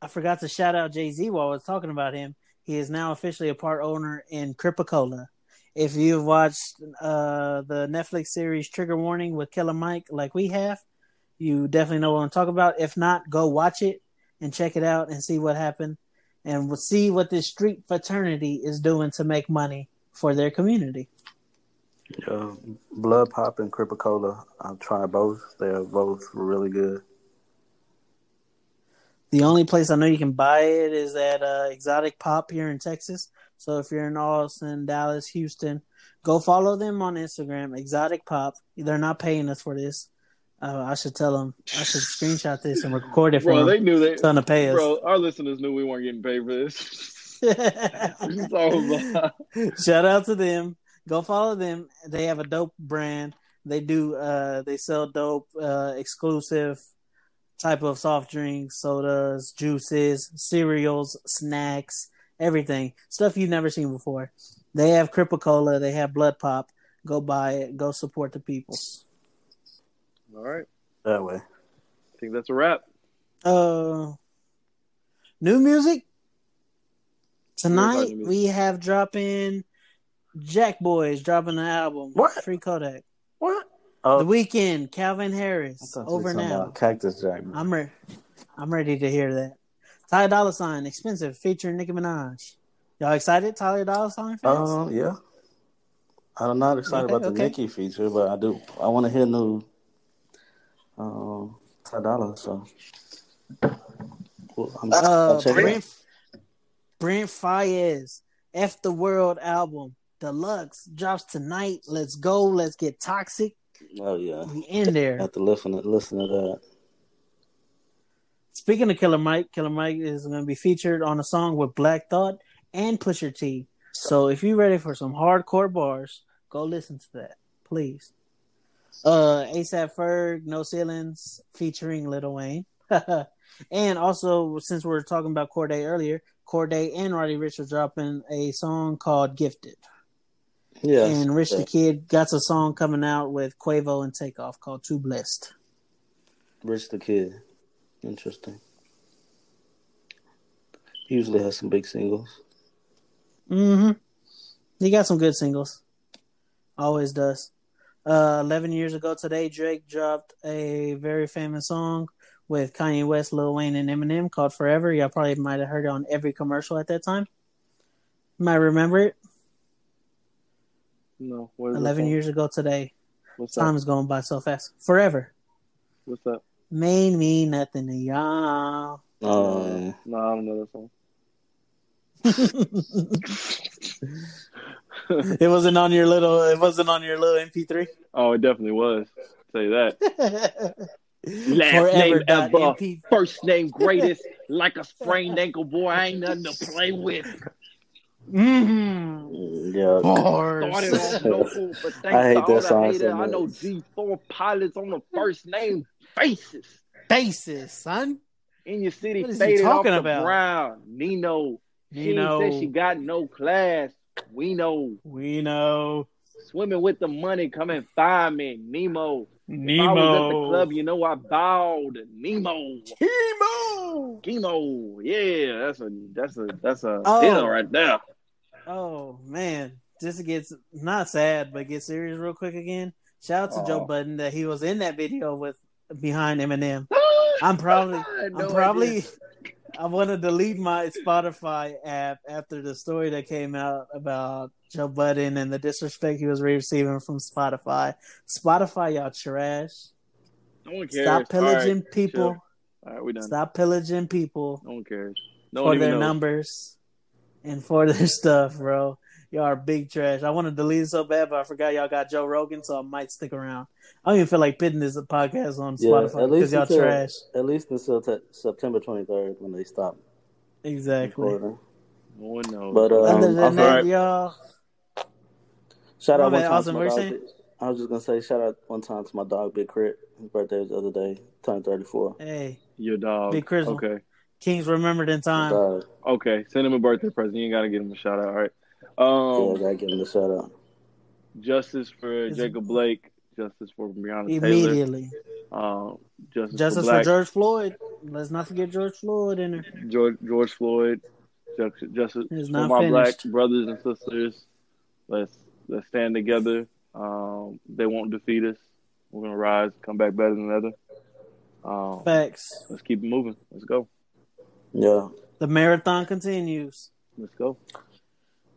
I forgot to shout out Jay Z while I was talking about him. He is now officially a part owner in Crip-A-Cola. If you've watched uh, the Netflix series Trigger Warning with Killer Mike, like we have, you definitely know what I'm talking about. If not, go watch it and check it out and see what happened, and we'll see what this street fraternity is doing to make money for their community. yeah. Blood Pop and Crip-A-Cola. I've tried both. They're both really good. The only place I know you can buy it is at uh, Exotic Pop here in Texas. So if you're in Austin, Dallas, Houston, go follow them on Instagram, Exotic Pop. They're not paying us for this. Uh, I should tell them. I should screenshot this and record it for Bro, they knew they. Them to pay us. Bro, our listeners knew we weren't getting paid for this. It's all Shout out to them. Go follow them. They have a dope brand. They do. Uh, they sell dope, uh, exclusive type of soft drinks, sodas, juices, cereals, snacks, everything. Stuff you've never seen before. They have Crip-A-Cola. They have Blood Pop. Go buy it. Go support the people. All right. That way. I think that's a wrap. Uh, new music tonight. new music. We have dropping Jack Boys dropping an album. What? Free Kodak. What? Oh, The Weeknd, Calvin Harris, thought you were over talking now. Cactus Jack. I'm ready. I'm ready to hear that. Ty Dolla Sign, expensive, featuring Nicki Minaj. Y'all excited, Tyler Dolla Sign fans? Oh yeah. I'm not excited Okay, about the okay. Nicki feature, but I do. I want to hear new. Um, Ty Dolla. So. Well, I'm, uh, I'll check it out. Brent, Brent Faiyaz, F the World album, deluxe drops tonight. Let's go. Let's get toxic. Oh yeah. We in there. have to listen to listen to that. Speaking of Killer Mike, Killer Mike is going to be featured on a song with Black Thought and Pusha T. So if you're ready for some hardcore bars, go listen to that, please. Uh, ASAP Ferg, No Ceilings, featuring Lil Wayne. and also, since we are talking about Cordae earlier, Cordae and Roddy Ricch are dropping a song called Gifted. Yeah. And Rich yeah. the Kid got a song coming out with Quavo and Takeoff called Too Blessed. Rich the Kid. Interesting. He usually has some big singles. Mm-hmm. He got some good singles. Always does. Uh, 11 years ago today, Drake dropped a very famous song with Kanye West, Lil Wayne, and Eminem called Forever. Y'all probably might have heard it on every commercial at that time. You might remember it. No. What is 11 years ago today. What's Time is going by so fast. Forever. What's that? Main mean nothing to y'all. Um, No, I don't know that song. it wasn't on your little. It wasn't on your little MP3. oh, it definitely was. Say that. Last Forever name dot ever. MP. First name greatest. like a sprained ankle, boy. I ain't nothing to play with. Mm-hmm. yeah. Started local, I hate that song haters, so I know much. G4 pilots on the first name basis. Basis, son. In your city, What is he faded off talking the about? ground. Nino. She Nino. said she got no class. We know. We know. Swimming with the money, come and find me. Nemo. If I was at the club, you know I bowed. Nemo. Nemo. Chemo. Yeah, that's a that's a that's a Oh. hitter right there. Oh man, this gets not sad, but get serious real quick again. Shout out to Joe Oh. Budden that he was in that video with behind Eminem. I'm probably, I had I'm probably, idea. I want to delete my Spotify app after the story that came out about Joe Budden and the disrespect he was receiving from Spotify. Spotify, y'all trash. No one cares. Stop pillaging right, people. All right, we done. Stop pillaging people. No one cares. No for one even their knows. numbers and for their stuff, bro. Y'all are big trash. I want to delete it so bad, but I forgot y'all got Joe Rogan, so I might stick around. I don't even feel like pitting this podcast on Yeah, Spotify because least y'all until, trash. At least until te- September 23rd when they stop Exactly. recording. No knows. But, uh, Other Um, than I'm that, sorry. y'all, Shout out one bad, time Austin, to my dog. I was just gonna say shout out one time to my dog Big Crit. His birthday was the other day. Turned 34. hey, Your dog. Big Crit. Okay. Kings remembered in time. Okay. Send him a birthday present. You ain't gotta give him a shout out. All right. Yeah, Um, I gotta give him a shout out. justice for It's- Jacob Blake. Justice for Breonna Taylor. Immediately. Um, justice, Justice for for George Floyd. Let's not forget George Floyd in there. George, George Floyd. Justice, justice It's for not my black brothers and sisters. Let's let's stand together. Um, they won't defeat us. We're gonna rise, come back better than ever. Um, Facts. let's keep it moving. Let's go. Yeah. The marathon continues. Let's go.